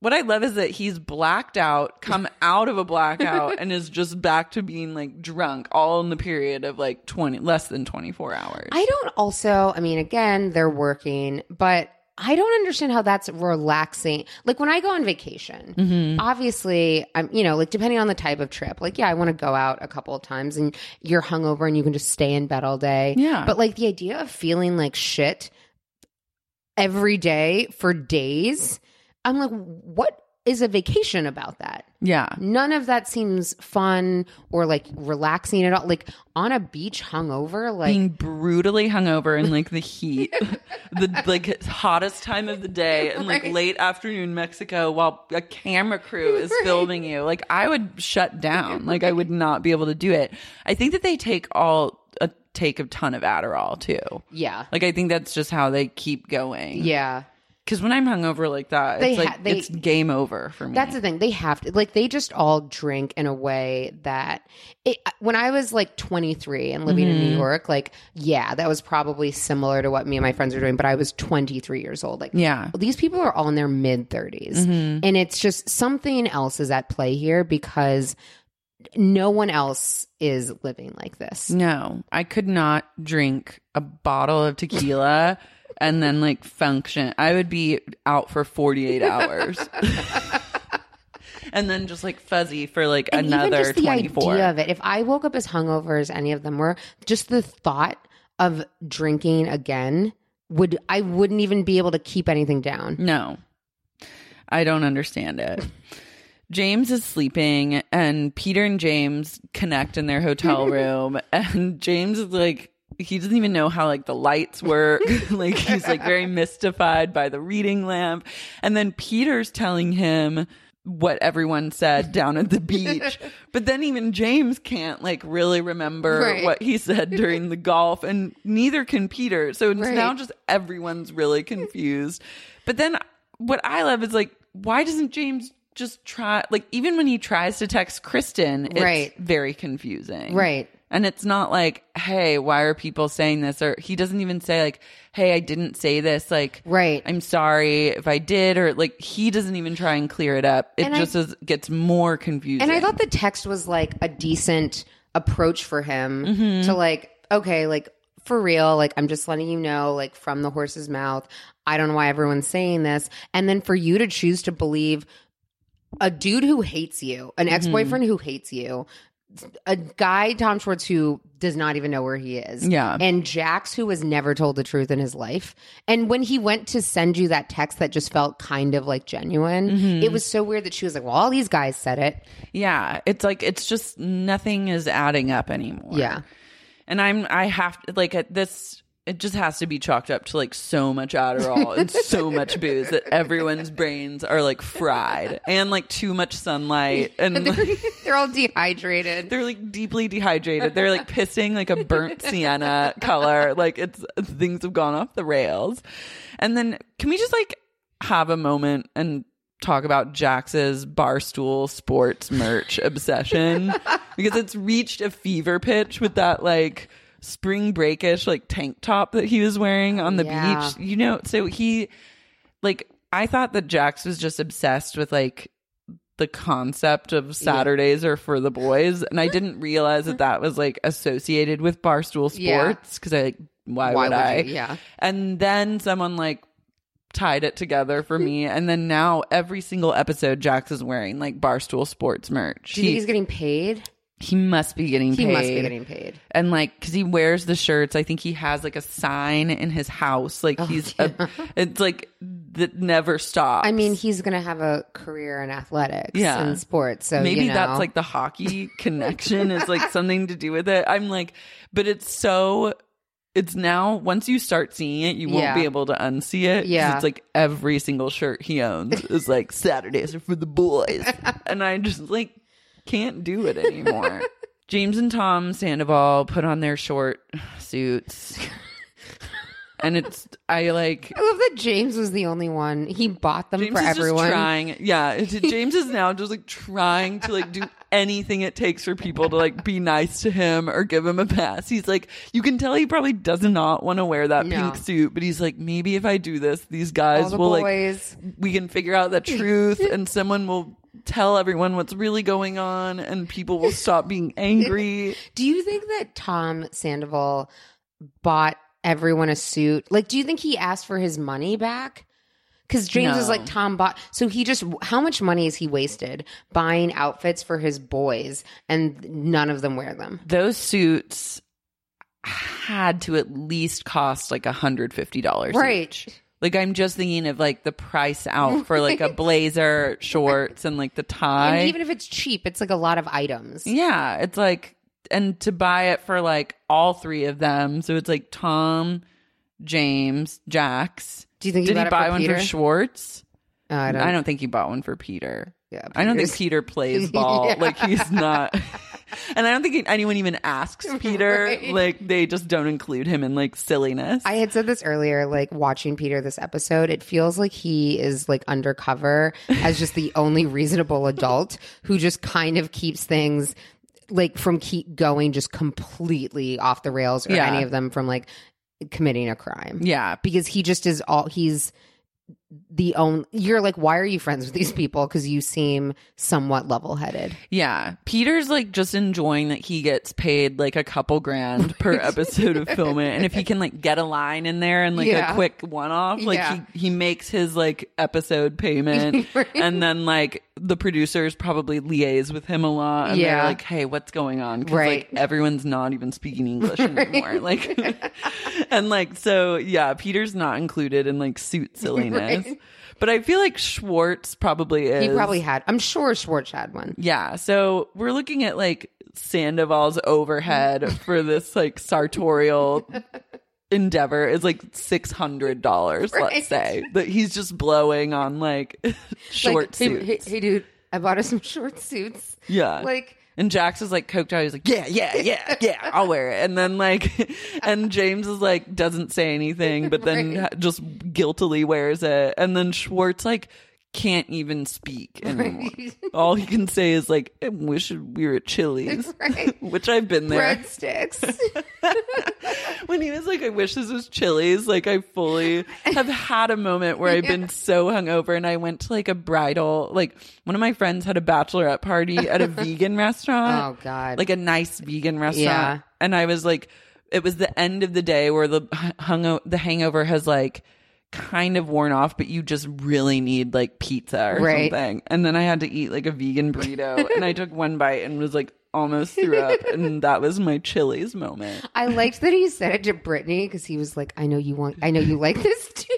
A: what I love is that he's blacked out, come out of a blackout, and is just back to being like drunk all in the period of like 20, less than 24 hours.
D: I don't also, I mean, again, they're working, but I don't understand how that's relaxing. Like when I go on vacation,
A: Mm-hmm.
D: obviously, I'm, you know, like depending on the type of trip, like, yeah, I want to go out a couple of times and you're hungover and you can just stay in bed all day.
A: Yeah.
D: But like the idea of feeling like shit every day for days, I'm like, what is a vacation about that?
A: yeah.
D: None of that seems fun or like relaxing at all. Like on a beach hungover, like
A: being brutally hungover in like the heat, the like hottest time of the day, and like
D: Right.
A: late afternoon Mexico, while a camera crew is filming you. Like I would shut down. Like I would not be able to do it. I think that they take all a take a ton of Adderall too.
D: yeah,
A: Like I think that's just how they keep going.
D: yeah.
A: Because when I'm hungover like that,
D: They
A: it's like
D: ha- they-
A: it's game over for me.
D: That's the thing. They have to like they just all drink in a way that it, when I was like 23 and living in New mm-hmm. York, like yeah, that was probably similar to what me and my friends were doing, but I was 23 years old. Like
A: Yeah.
D: these people are all in their mid 30s. Mm-hmm. And it's just something else is at play here because no one else is living like this.
A: No, I could not drink a bottle of tequila and then like function. I would be out for 48 hours. and then just like fuzzy for like
D: And
A: another
D: even just the
A: 24.
D: idea of it. If I woke up as hungover as any of them were, just the thought of drinking again would I wouldn't even be able to keep anything down.
A: No, I don't understand it. James is sleeping, and Peter and James connect in their hotel room, and James is like, he doesn't even know how like the lights work. like he's like very mystified by the reading lamp, and then Peter's telling him what everyone said down at the beach. but then even James can't like really remember
D: Right.
A: what he said during the golf, and neither can Peter. So it's
D: Right.
A: now just everyone's really confused. But then what I love is like, why doesn't James just try? Like, even when he tries to text Kristen, it's
D: Right.
A: very confusing.
D: Right.
A: And it's not like, hey, why are people saying this? Or he doesn't even say, like, hey, I didn't say this. Like,
D: Right.
A: I'm sorry if I did. Or like, he doesn't even try and clear it up. It
D: And I-
A: just is, gets more confusing.
D: And I thought the text was like a decent approach for him
A: Mm-hmm.
D: to like, okay, like for real, like I'm just letting you know, like from the horse's mouth. I don't know why everyone's saying this. And then for you to choose to believe a dude who hates you, an ex boyfriend
A: Mm-hmm.
D: who hates you, a guy, Tom Schwartz, who does not even know where he is.
A: Yeah.
D: And Jax, who has never told the truth in his life. And when he went to send you that text that just felt kind of like genuine,
A: Mm-hmm.
D: it was so weird that she was like, well, all these guys said it.
A: yeah, it's like, it's just nothing is adding up anymore.
D: Yeah.
A: And I'm, I have to, like, at this, it just has to be chalked up to like so much Adderall and so much booze that everyone's brains are like fried and like too much sunlight and like,
D: They're all dehydrated.
A: they're like deeply dehydrated. They're like pissing like a burnt sienna color. Like it's things have gone off the rails. And then can we just like have a moment and talk about Jax's barstool sports merch obsession? because it's reached a fever pitch with that like spring breakish like tank top that he was wearing on the
D: Yeah.
A: beach. You know, so he like I thought that Jax was just obsessed with like the concept of Saturdays are for the boys, and I didn't realize that that was like associated with Barstool Sports because I like why,
D: Why
A: would,
D: would
A: I?
D: you? Yeah.
A: And then someone like tied it together for me, and then now every single episode Jax is wearing like Barstool Sports merch.
D: Do you think he's getting paid?
A: He must be getting paid.
D: He
A: paid.
D: must be getting paid.
A: And like, because he wears the shirts, I think he has like a sign in his house. Like oh, he's, a, it's like that never stops.
D: I mean, he's going to have a career in athletics
A: Yeah.
D: and sports. So
A: maybe
D: you know.
A: that's like the hockey connection is like something to do with it. I'm like, but it's so. It's now once you start seeing it, you won't
D: Yeah.
A: be able to unsee it.
D: Yeah.
A: it's like every single shirt he owns is like Saturdays are for the boys, and I just like can't do it anymore. James and Tom Sandoval put on their short suits and it's I like
D: I love that James was the only one. He bought them
A: James
D: for everyone.
A: trying. Yeah, James is now just like trying to like do anything it takes for people to like be nice to him or give him a pass. He's like, you can tell he probably does not want to wear that
D: No.
A: pink suit, but he's like, maybe if I do this, these guys
D: the
A: will
D: boys.
A: like, we can figure out the truth, and someone will tell everyone what's really going on, and people will stop being angry.
D: Do you think that Tom Sandoval bought everyone a suit? Like, do you think he asked for his money back? Because James is like Tom bought. So he just how much money has he wasted buying outfits for his boys, and none of them wear them?
A: Those suits had to at least cost like a hundred fifty dollars
D: Right.
A: Like I'm just thinking of like the price out for like a blazer, shorts, and like the tie.
D: And even if it's cheap, it's like a lot of items.
A: yeah, it's like and to buy it for like all three of them. So it's like Tom, James, Jax.
D: Do you think he
A: did
D: bought
A: he buy
D: for
A: one
D: Peter?
A: for Schwartz?
D: Uh, I don't.
A: I don't think he bought one for Peter.
D: Yeah,
A: I don't think Peter plays ball.
D: Yeah.
A: Like he's not. and I don't think anyone even asks Peter.
D: Right.
A: Like they just don't include him in like silliness.
D: I had said this earlier, like watching Peter this episode, it feels like he is like undercover as just the only reasonable adult who just kind of keeps things like from keep going just completely off the rails or
A: Yeah.
D: any of them from like committing a crime.
A: yeah,
D: Because he just is all he's the own you're like why are you friends with these people because you seem somewhat level-headed
A: Yeah. Peter's like just enjoying that he gets paid like a couple grand per episode of filming. And if he can like get a line in there and like
D: Yeah.
A: a quick one off, like
D: Yeah.
A: he, he makes his like episode payment.
D: Right.
A: And then like the producers probably liaise with him a lot. And
D: Yeah.
A: they're like, hey, what's going on?
D: Right.
A: like everyone's not even speaking English anymore. Like, and like, so yeah, Peter's not included in like suit silliness. But I feel like Schwartz probably is.
D: he probably had i'm sure schwartz had one
A: Yeah. So we're looking at like Sandoval's overhead for this like sartorial endeavor is like six hundred dollars,
D: Right.
A: let's say. That he's just blowing on like short
D: like, hey,
A: suits.
D: hey, hey, dude, I bought us some short suits.
A: Yeah.
D: Like,
A: and Jax is like coked out. He's like, yeah, yeah, yeah, yeah, I'll wear it. And then like, and James is like, doesn't say anything, but then
D: Right.
A: just guiltily wears it. And then Schwartz like can't even speak anymore. All he can say is like, I wish we were at Chili's,
D: Right.
A: which I've been there.
D: breadsticks.
A: when he was like, I wish this was Chili's, like I fully have had a moment where I've been so hungover and I went to like a bridal, like one of my friends had a bachelorette party at a vegan restaurant.
D: Oh, God.
A: Like a nice vegan restaurant.
D: Yeah.
A: And I was like, it was the end of the day where the hung the hangover has like kind of worn off, but you just really need like pizza or
D: Right.
A: something. And then I had to eat like a vegan burrito and I took one bite and was like almost threw up. And that was my Chili's moment.
D: I liked that he said it to Brittany because he was like, I know you want, I know you like this too.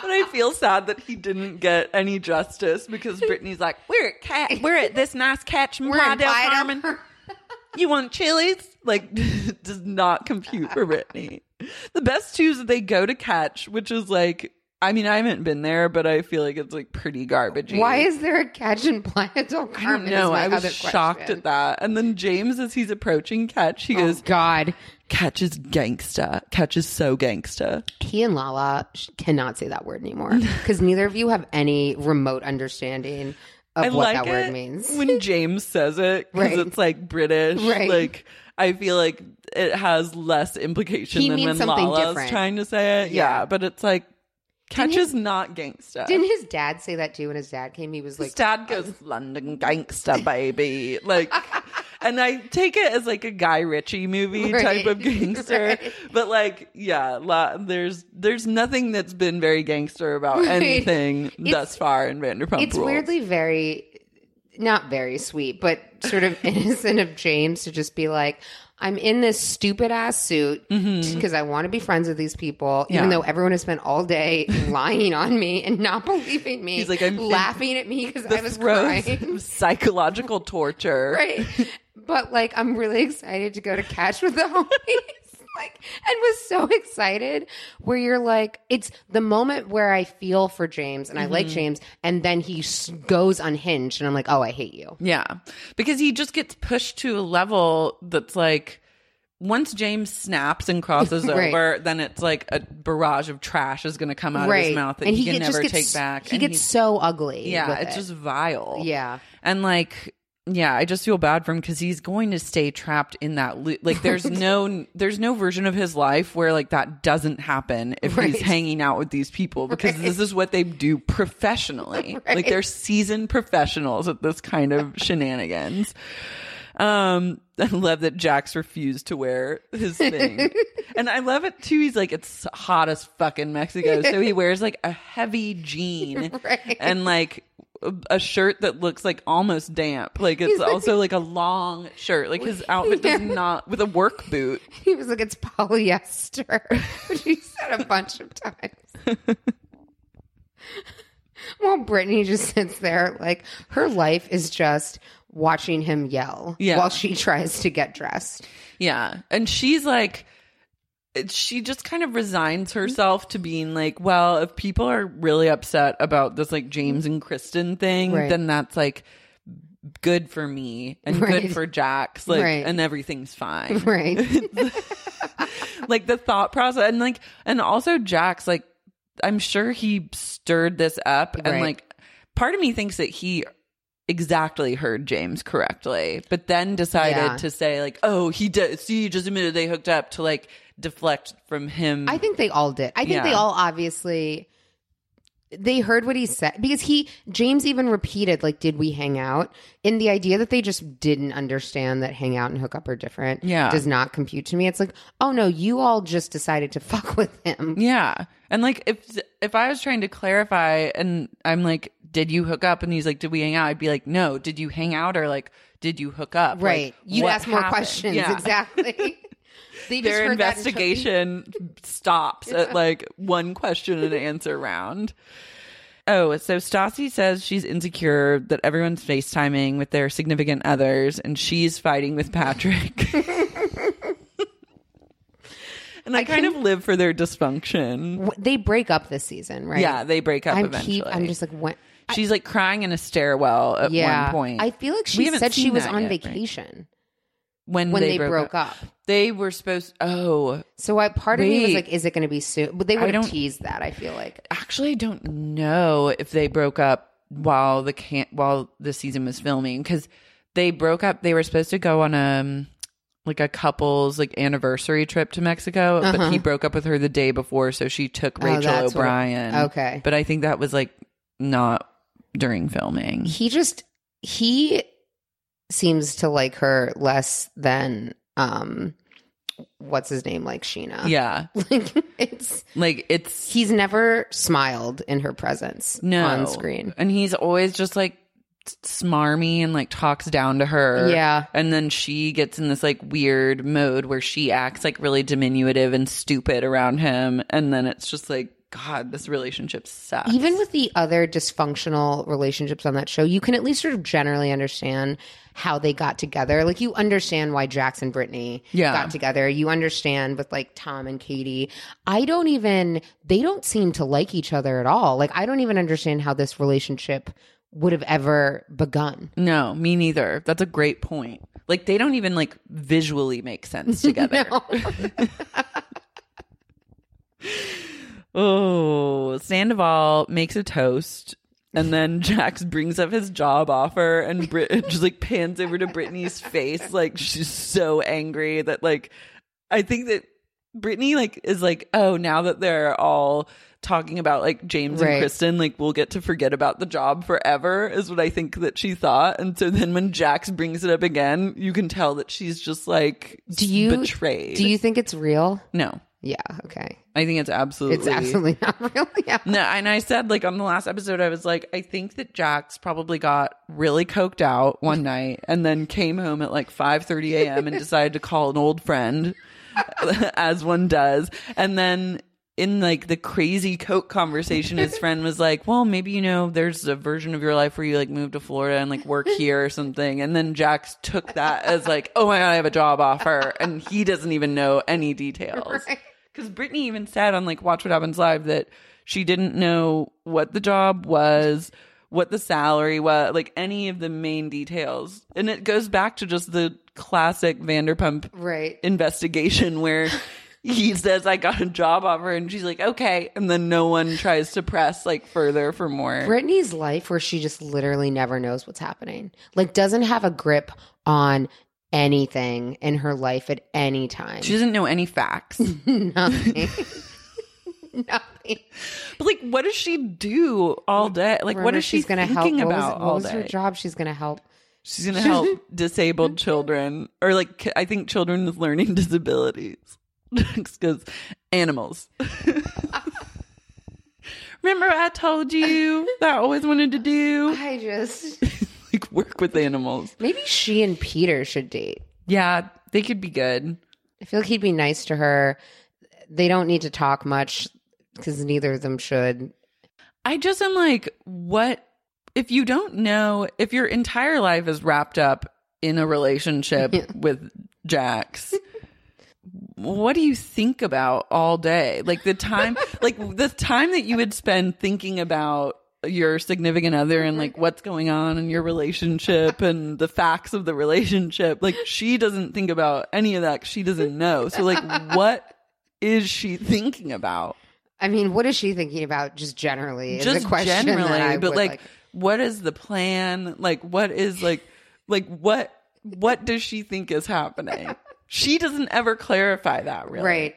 A: But I feel sad that he didn't get any justice because Brittany's like, we're at cat, we're at this nice catch in
D: We're
A: Playa del Carmen. You want Chili's? Like, does not compute for Brittany. The best too is that they go to catch, which is like, I mean, I haven't been there, but I feel like it's like pretty garbagey.
D: Why is there a catch in
A: I
D: Carmen?
A: don't
D: is
A: know.
D: my
A: I was shocked
D: question.
A: at that. And then James, as he's approaching Catch, he
D: Oh,
A: goes,
D: God.
A: Catch is gangsta. Catch is so gangsta.
D: He and Lala cannot say that word anymore because neither of you have any remote understanding of
A: I
D: what
A: like
D: that word means.
A: when James says it because
D: Right.
A: it's like British.
D: Right.
A: Like I feel like it has less implication
D: He
A: than when
D: something
A: Lala's
D: different.
A: trying to say it. Yeah,
D: Yeah.
A: but it's like Catch
D: Didn't
A: is not gangster.
D: Didn't his dad say that too? When his dad came, he was like, His
A: dad goes London gangster, baby, like, and I take it as like a Guy Ritchie movie
D: Right.
A: type of gangster,
D: Right.
A: but like, yeah, la- there's there's nothing that's been very gangster about
D: Right.
A: anything
D: It's-
A: thus far in Vanderpump
D: it's
A: Rules.
D: weirdly very not very sweet but sort of innocent of james to just be like i'm in this stupid ass suit because i want to be friends with these people even
A: Mm-hmm. Yeah.
D: though everyone has spent all day lying on me and not believing me
A: He's like, I'm
D: laughing at me because i was crying
A: psychological torture.
D: right but like i'm really excited to go to catch with the homies like and was so excited where you're like it's the moment where i feel for james and i like
A: Mm-hmm.
D: james and then he goes unhinged and i'm like oh i hate you
A: Yeah. Because he just gets pushed to a level that's like once James snaps and crosses
D: Right.
A: over, then it's like a barrage of trash is going to come out of his mouth that
D: and
A: he,
D: he,
A: can never
D: gets,
A: take back.
D: He
A: and
D: gets so ugly.
A: yeah, it's
D: it.
A: just vile.
D: Yeah.
A: and like yeah, I just feel bad for him because he's going to stay trapped in that loop. Like, there's no, there's no version of his life where like that doesn't happen if
D: Right.
A: he's hanging out with these people because this is what they do professionally. Like, they're seasoned professionals at this kind of shenanigans. Um, I love that Jax refused to wear his thing. and I love it too. He's like, it's hot as fuck in Mexico. So he wears like a heavy jean
D: Right.
A: and like a- shirt that looks like almost damp. Like it's also like a long shirt. Like his outfit does not with a work boot.
D: He was like, it's polyester, which he said a bunch of times. well, Brittany just sits there like her life is just watching him yell
A: Yeah.
D: while she tries to get dressed.
A: Yeah. And she's like, she just kind of resigns mm-hmm. herself to being like, well, if people are really upset about this like James and Kristen thing,
D: Right.
A: then that's like good for me and
D: Right.
A: good for Jax. Like,
D: Right.
A: and everything's fine.
D: Right.
A: like the thought process and like, and also Jax, like, I'm sure he stirred this up and like, part of me thinks that he exactly heard James correctly, but then decided
D: Yeah.
A: to say like, "Oh, he did." See, he just admitted they hooked up to like deflect from him.
D: I think they all did. I think
A: Yeah.
D: they all obviously they heard what he said because he James even repeated like did we hang out in the idea that they just didn't understand that hang out and hook up are different
A: Yeah.
D: does not compute to me it's like oh no you all just decided to fuck with him
A: yeah, and like if if I was trying to clarify, and I'm like, "Did you hook up?" and he's like, "Did we hang out?" I'd be like, "No, did you hang out or like did you hook up?"
D: right
A: Like, what
D: ask more questions
A: Yeah.
D: exactly
A: Their
D: heard that and took-
A: investigation stops at like one question and answer round. Oh, so Stassi says she's insecure that everyone's FaceTiming with their significant others and she's fighting with Patrick. and I, kind of live for their dysfunction.
D: W- they break up this season right
A: Yeah, they break up
D: I'm
A: eventually.
D: keep I'm just like when
A: she's like crying in a stairwell at
D: yeah
A: one point.
D: I feel like she said she was on
A: yet, right? When,
D: when
A: they,
D: they broke up.
A: They were supposed Oh,
D: So I part of me was like, is it going to be soon? But they would have teased that. I feel like
A: actually I don't know if they broke up while the can while the season was filming because they broke up. They were supposed to go on a like a couple's like anniversary trip to Mexico, but he broke up with her the day before, so she took
D: Uh-huh. Oh,
A: Rachel
D: what-
A: O'Brien.
D: okay.
A: but I think that was like not during filming.
D: he just he seems to like her less than um, what's his name? Like Scheana.
A: yeah,
D: like it's
A: like it's
D: he's never smiled in her presence
A: no
D: on screen.
A: and he's always just like smarmy and like talks down to her
D: Yeah.
A: and then she gets in this like weird mode where she acts like really diminutive and stupid around him and then it's just like god this relationship sucks
D: Even with the other dysfunctional relationships on that show, you can at least sort of generally understand how they got together. Like you understand why Jax and Brittany
A: Yeah.
D: got together. You understand with like Tom and Katie. I don't even they don't seem to like each other at all. Like I don't even understand how this relationship would have ever begun.
A: no me neither that's a great point like they don't even like visually make sense together Oh, Sandoval makes a toast. And then Jax brings up his job offer and Brit just like pans over to Brittany's face. Like she's so angry that like I think that Brittany like is like, oh, now that they're all talking about like James
D: Right.
A: and Kristen, like we'll get to forget about the job forever, is what I think that she thought. And so then when Jax brings it up again, you can tell that she's just like
D: Do you
A: betrayed.
D: Do you think it's real?
A: No.
D: Yeah, okay.
A: I think it's absolutely
D: It's absolutely not real. Yeah.
A: no, and I said like on the last episode, I was like, I think that Jax probably got really coked out one night and then came home at like five thirty a.m. and decided to call an old friend, as one does, and then in like the crazy coke conversation, his friend was like, "Well, maybe you know, there's a version of your life where you like move to Florida and like work here or something." And then Jax took that as like, "Oh my god, I have a job offer," and he doesn't even know any details. Because Brittany even said on like Watch What Happens Live that she didn't know what the job was, what the salary was, like any of the main details. And it goes back to just the classic Vanderpump
D: Right.
A: investigation where he says, I got a job offer. And she's like, okay. And then no one tries to press like further for more.
D: Brittany's life where she just literally never knows what's happening. Like doesn't have a grip on anything in her life at any time.
A: She doesn't know any facts.
D: Nothing. Nothing.
A: But like, what does she do all day? Like, what
D: Remember,
A: is she
D: gonna
A: thinking
D: help? What
A: about
D: was,
A: all
D: what was
A: day?
D: her job? She's gonna help.
A: She's gonna help disabled children, or like I think children with learning disabilities, because animals. Remember, I told you that I always wanted to do
D: I just
A: work with animals.
D: maybe she and Peter should date.
A: Yeah, they could be good.
D: I feel like he'd be nice to her. They don't need to talk much because neither of them should.
A: I just am like, what if you don't know if your entire life is wrapped up in a relationship with Jax? What do you think about all day? Like the time, like the time that you would spend thinking about your significant other and like mm-hmm. what's going on in your relationship and the facts of the relationship. Like she doesn't think about any of that. She doesn't know. So like, what is she thinking about?
D: I mean, what is she thinking about just generally? Is
A: just
D: a question that
A: generally, but
D: would
A: like, what is the plan? Like, what is like, like what what does she think is happening? she doesn't ever clarify that really.
D: right.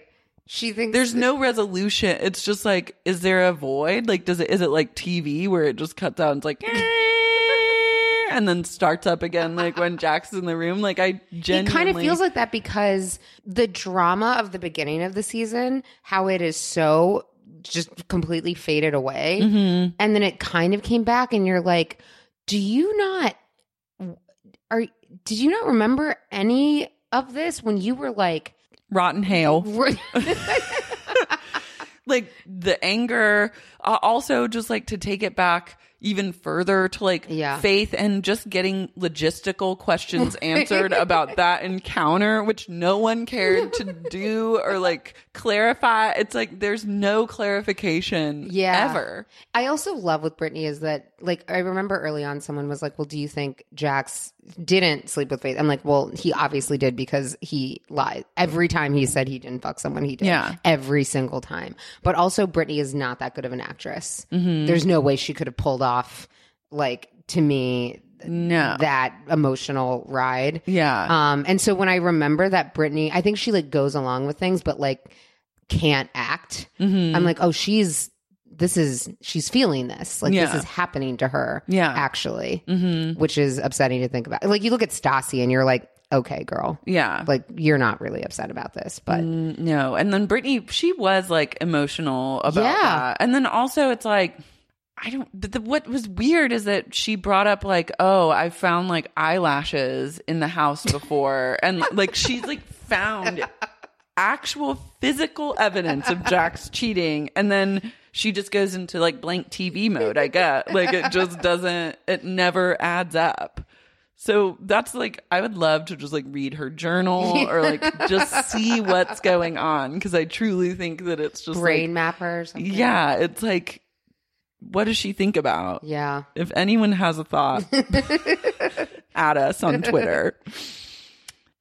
D: She thinks
A: There's no resolution. It's just like, is there a void? Like, does it is it like TV where it just cuts out and it's like, and then starts up again, like when Jax's in the room? Like, I
D: It
A: genuinely
D: kind of feels like that because the drama of the beginning of the season, how it is so just completely faded away.
A: Mm-hmm.
D: And then it kind of came back, and you're like, do you not, are, did you not remember any of this when you were like,
A: rotten hail. like the anger uh, also just like to take it back even further to like
D: Yeah.
A: faith and just getting logistical questions answered about that encounter which no one cared to do or like clarify it's like there's no clarification
D: Yeah.
A: ever
D: I also love with Brittany is that like I remember early on someone was like, "Well, do you think Jax didn't sleep with Faith?" I'm like, "Well, he obviously did because he lied every time he said he didn't fuck someone. He did,
A: Yeah.
D: every single time." But also, Brittany is not that good of an actress.
A: Mm-hmm.
D: There's no way she could have pulled off like to me
A: no
D: that emotional ride.
A: yeah
D: Um, and so when I remember that Brittany, I think she like goes along with things, but like can't act.
A: Mm-hmm.
D: I'm like, oh, she's this is she's feeling this. Like this is happening to her.
A: Yeah.
D: actually,
A: mm-hmm.
D: which is upsetting to think about. Like you look at Stassi and you're like, okay, girl,
A: yeah
D: like you're not really upset about this, but
A: Mm, No. And then Brittany, she was like emotional about
D: Yeah.
A: that. And then also it's like, I don't, the, the, what was weird is that she brought up like, oh, I found like eyelashes in the house before. and like, she's like found actual physical evidence of Jax's cheating. And then she just goes into like blank TV mode, I get. Like, it just doesn't, it never adds up. So that's like I would love to just like read her journal or like just see what's going on because I truly think that it's just
D: brain
A: like,
D: mapper or something.
A: yeah, it's like what does she think about?
D: yeah.
A: If anyone has a thought, at us on Twitter.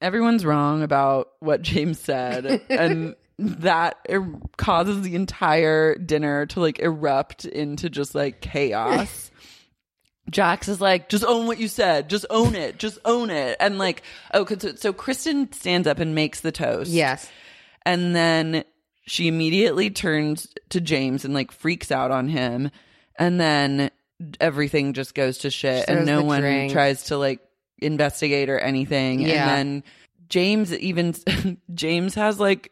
A: Everyone's wrong about what James said and that er- causes the entire dinner to like erupt into just like chaos. Jax is like, just own what you said. Just own it. Just own it. And like, oh, 'cause so, so Kristen stands up and makes the toast.
D: Yes.
A: And then she immediately turns to James and like freaks out on him. And then everything just goes to shit and no one
D: drink.
A: tries to like investigate or anything.
D: Yeah.
A: And then James even, James has like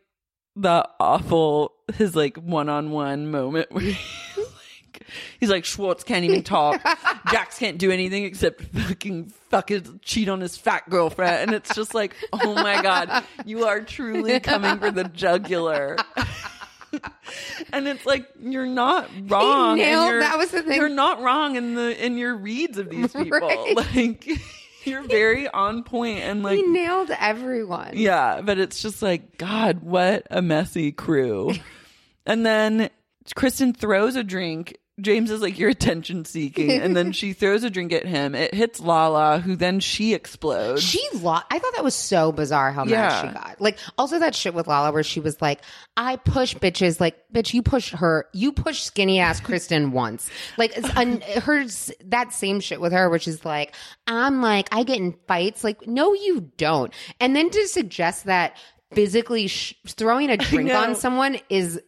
A: the awful, his like one on one moment where he's like, he's like, Schwartz can't even talk. Jax can't do anything except fucking fucking cheat on his fat girlfriend. And it's just like, oh my God, you are truly coming for the jugular. and it's like you're not wrong.
D: nailed-
A: you're-
D: that was the thing.
A: You're not wrong in the in your reads of these people.
D: Right.
A: Like you're very on point and like
D: he nailed everyone.
A: yeah, but it's just like, God, what a messy crew. and then Kristen throws a drink James is like, you're attention seeking. and then she throws a drink at him. It hits Lala, who then she explodes.
D: She lost. I thought that was so bizarre how
A: Yeah.
D: mad she got. Like also that shit with Lala where she was like, "I push bitches." Like, bitch, you push her. You push skinny ass Kristen once. Like un- her that same shit with her, which is like, I'm like, I get in fights. Like, no, you don't. And then to suggest that physically sh- throwing a drink on someone is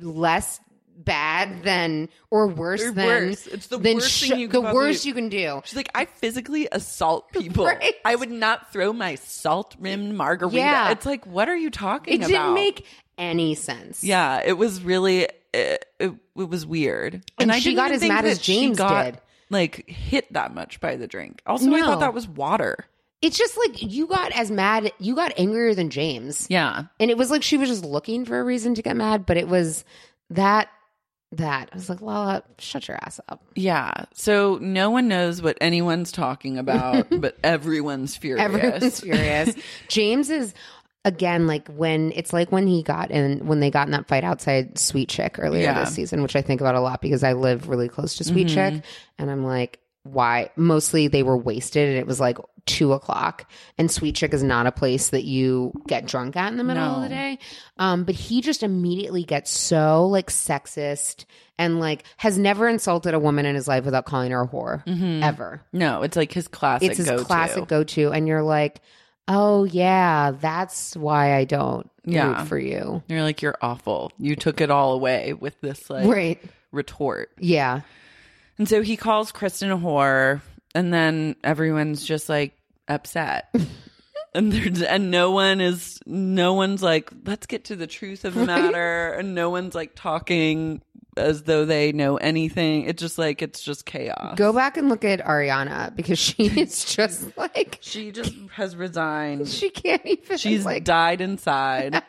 D: less bad than or worse
A: Or
D: than
A: worse. It's the
D: than
A: worst thing you
D: the worst you can do.
A: She's like, I physically assault people.
D: Right.
A: I would not throw my salt rimmed margarita.
D: Yeah.
A: It's like, what are you talking
D: It
A: about?
D: didn't make any sense.
A: Yeah, it was really it, it, it was weird.
D: And
A: I
D: she got as mad as James
A: got,
D: did.
A: Like hit that much by the drink. Also, I thought that was water.
D: It's just like you got as mad, you got angrier than James.
A: Yeah.
D: And it was like she was just looking for a reason to get mad, but it was that, that. I was like, Lala, shut your ass up.
A: Yeah. So no one knows what anyone's talking about, but everyone's furious.
D: Everyone's furious. James is, again, like when it's like when he got in, when they got in that fight outside Sweet Chick earlier
A: Yeah.
D: this season, which I think about a lot because I live really close to Sweet
A: Mm-hmm.
D: Chick. And I'm like, why? Mostly they were wasted and it was like two o'clock. And Sweet Chick is not a place that you get drunk at in the middle of the day. Um, but he just immediately gets so like sexist and like has never insulted a woman in his life without calling her a whore ever
A: No, it's like his classic
D: it's his
A: go-to.
D: classic go to, and you're like, oh yeah, that's why I don't
A: Yeah.
D: root for you.
A: You're like, you're awful. You took it all away with this like
D: Right.
A: retort.
D: Yeah.
A: And so he calls Kristen a whore, and then everyone's just like upset. and there's and no one is no one's like, let's get to the truth of the matter. And no one's like talking as though they know anything. It's just like it's just chaos.
D: Go back and look at Ariana because she is just like
A: She just has resigned.
D: she can't even.
A: She's
D: like
A: died inside.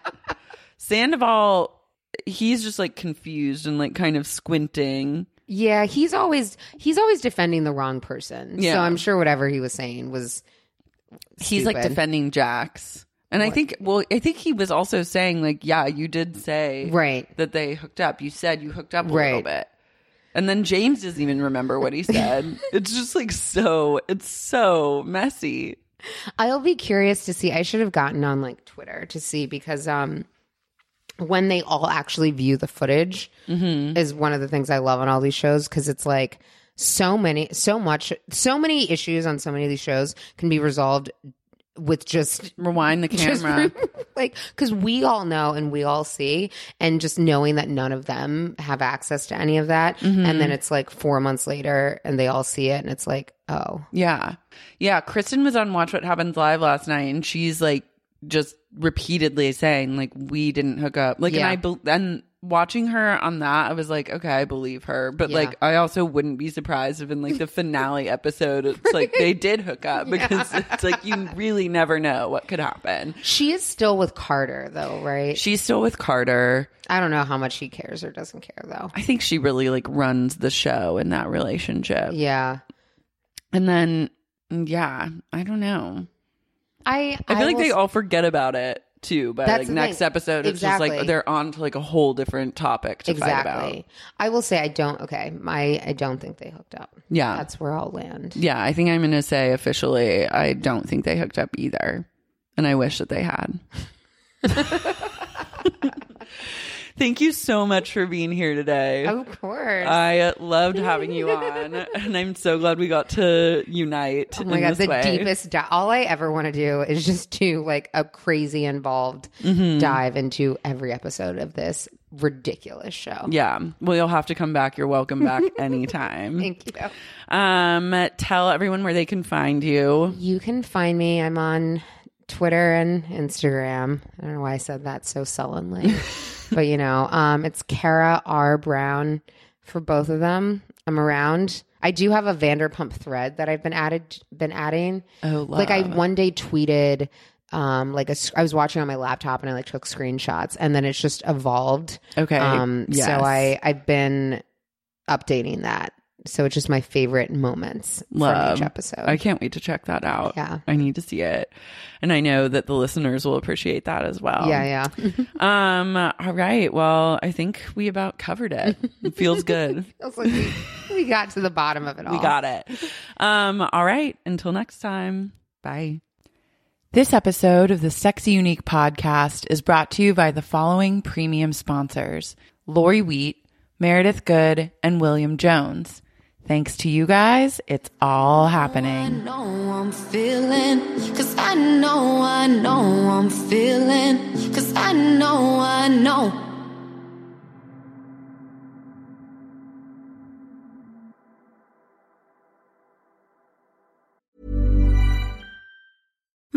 A: Sandoval, he's just like confused and like kind of squinting.
D: Yeah. He's always he's always defending the wrong person.
A: Yeah.
D: So I'm sure whatever he was saying was
A: he's like defending Jax. And I think, well, I think he was also saying, like, yeah, you did say
D: Right.
A: that they hooked up. You said you hooked up a little
D: Right.
A: bit. And then James doesn't even remember what he said. it's just like so, it's so messy.
D: I'll be curious to see. I should have gotten on like Twitter to see because um when they all actually view the footage mm-hmm. is one of the things I love on all these shows because it's like so many so much so many issues on so many of these shows can be resolved with just
A: Rewind the
D: just
A: camera.
D: like because we all know and we all see and just knowing that none of them have access to any of that and mm-hmm. then it's like four months later and they all see it and it's like oh
A: Yeah. Yeah. Kristen was on Watch What Happens Live last night and she's like just repeatedly saying, like, we didn't hook up. Like,
D: Yeah.
A: and I, bel and watching her on that, I was like, okay, I believe her. But
D: Yeah.
A: like, I also wouldn't be surprised if in like the finale episode, it's like they did hook up because it's like you really never know what could happen.
D: she is still with carter though right
A: She's still with Carter.
D: I don't know how much he cares or doesn't care though.
A: I think she really like runs the show in that relationship.
D: Yeah.
A: And then, yeah, I don't know.
D: I
A: I feel like they all forget about it too. But
D: That's
A: like
D: the
A: next
D: thing.
A: episode, it's just like they're on to like a whole different topic to fight about.
D: exactly. I will say I don't okay. My I don't think they hooked up.
A: Yeah.
D: That's where I'll land.
A: Yeah, I think I'm going to say officially, I don't think they hooked up either, and I wish that they had. Thank you so much for being here today.
D: Of course.
A: I loved having you on, and I'm so glad we got to unite.
D: Oh my
A: in
D: god, the
A: way.
D: deepest di- all I ever want to do is just do like a crazy involved
A: Mm-hmm.
D: dive into every episode of this ridiculous show.
A: Yeah. Well, you'll have to come back. You're welcome back anytime.
D: Thank you.
A: Um, tell everyone where they can find you.
D: You can find me. I'm on Twitter and Instagram. I don't know why I said that so sullenly. but you know, um, it's Kara R. Brown for both of them. I'm around. I do have a Vanderpump thread that I've been added been adding.
A: Oh, love.
D: like I one day tweeted um like a, I was watching on my laptop and I like took screenshots and then it's just evolved.
A: Okay.
D: Um
A: Yes.
D: so I I've been updating that. So it's just my favorite moments from
A: Love.
D: each episode.
A: I can't wait to check that out.
D: Yeah.
A: I need to see it. And I know that the listeners will appreciate that as well.
D: yeah, yeah.
A: Um, all right. Well, I think we about covered it. It feels good.
D: Feels like we, we got to the bottom of it all.
A: We got it. Um, all right. Until next time. Bye. This episode of the Sexy Unique podcast is brought to you by the following premium sponsors Lori Wheat, Meredith Good, and William Jones. Thanks to you guys, it's all happening.
B: know I'm feeling, cause I know, I know I'm feeling, cause I know, I know.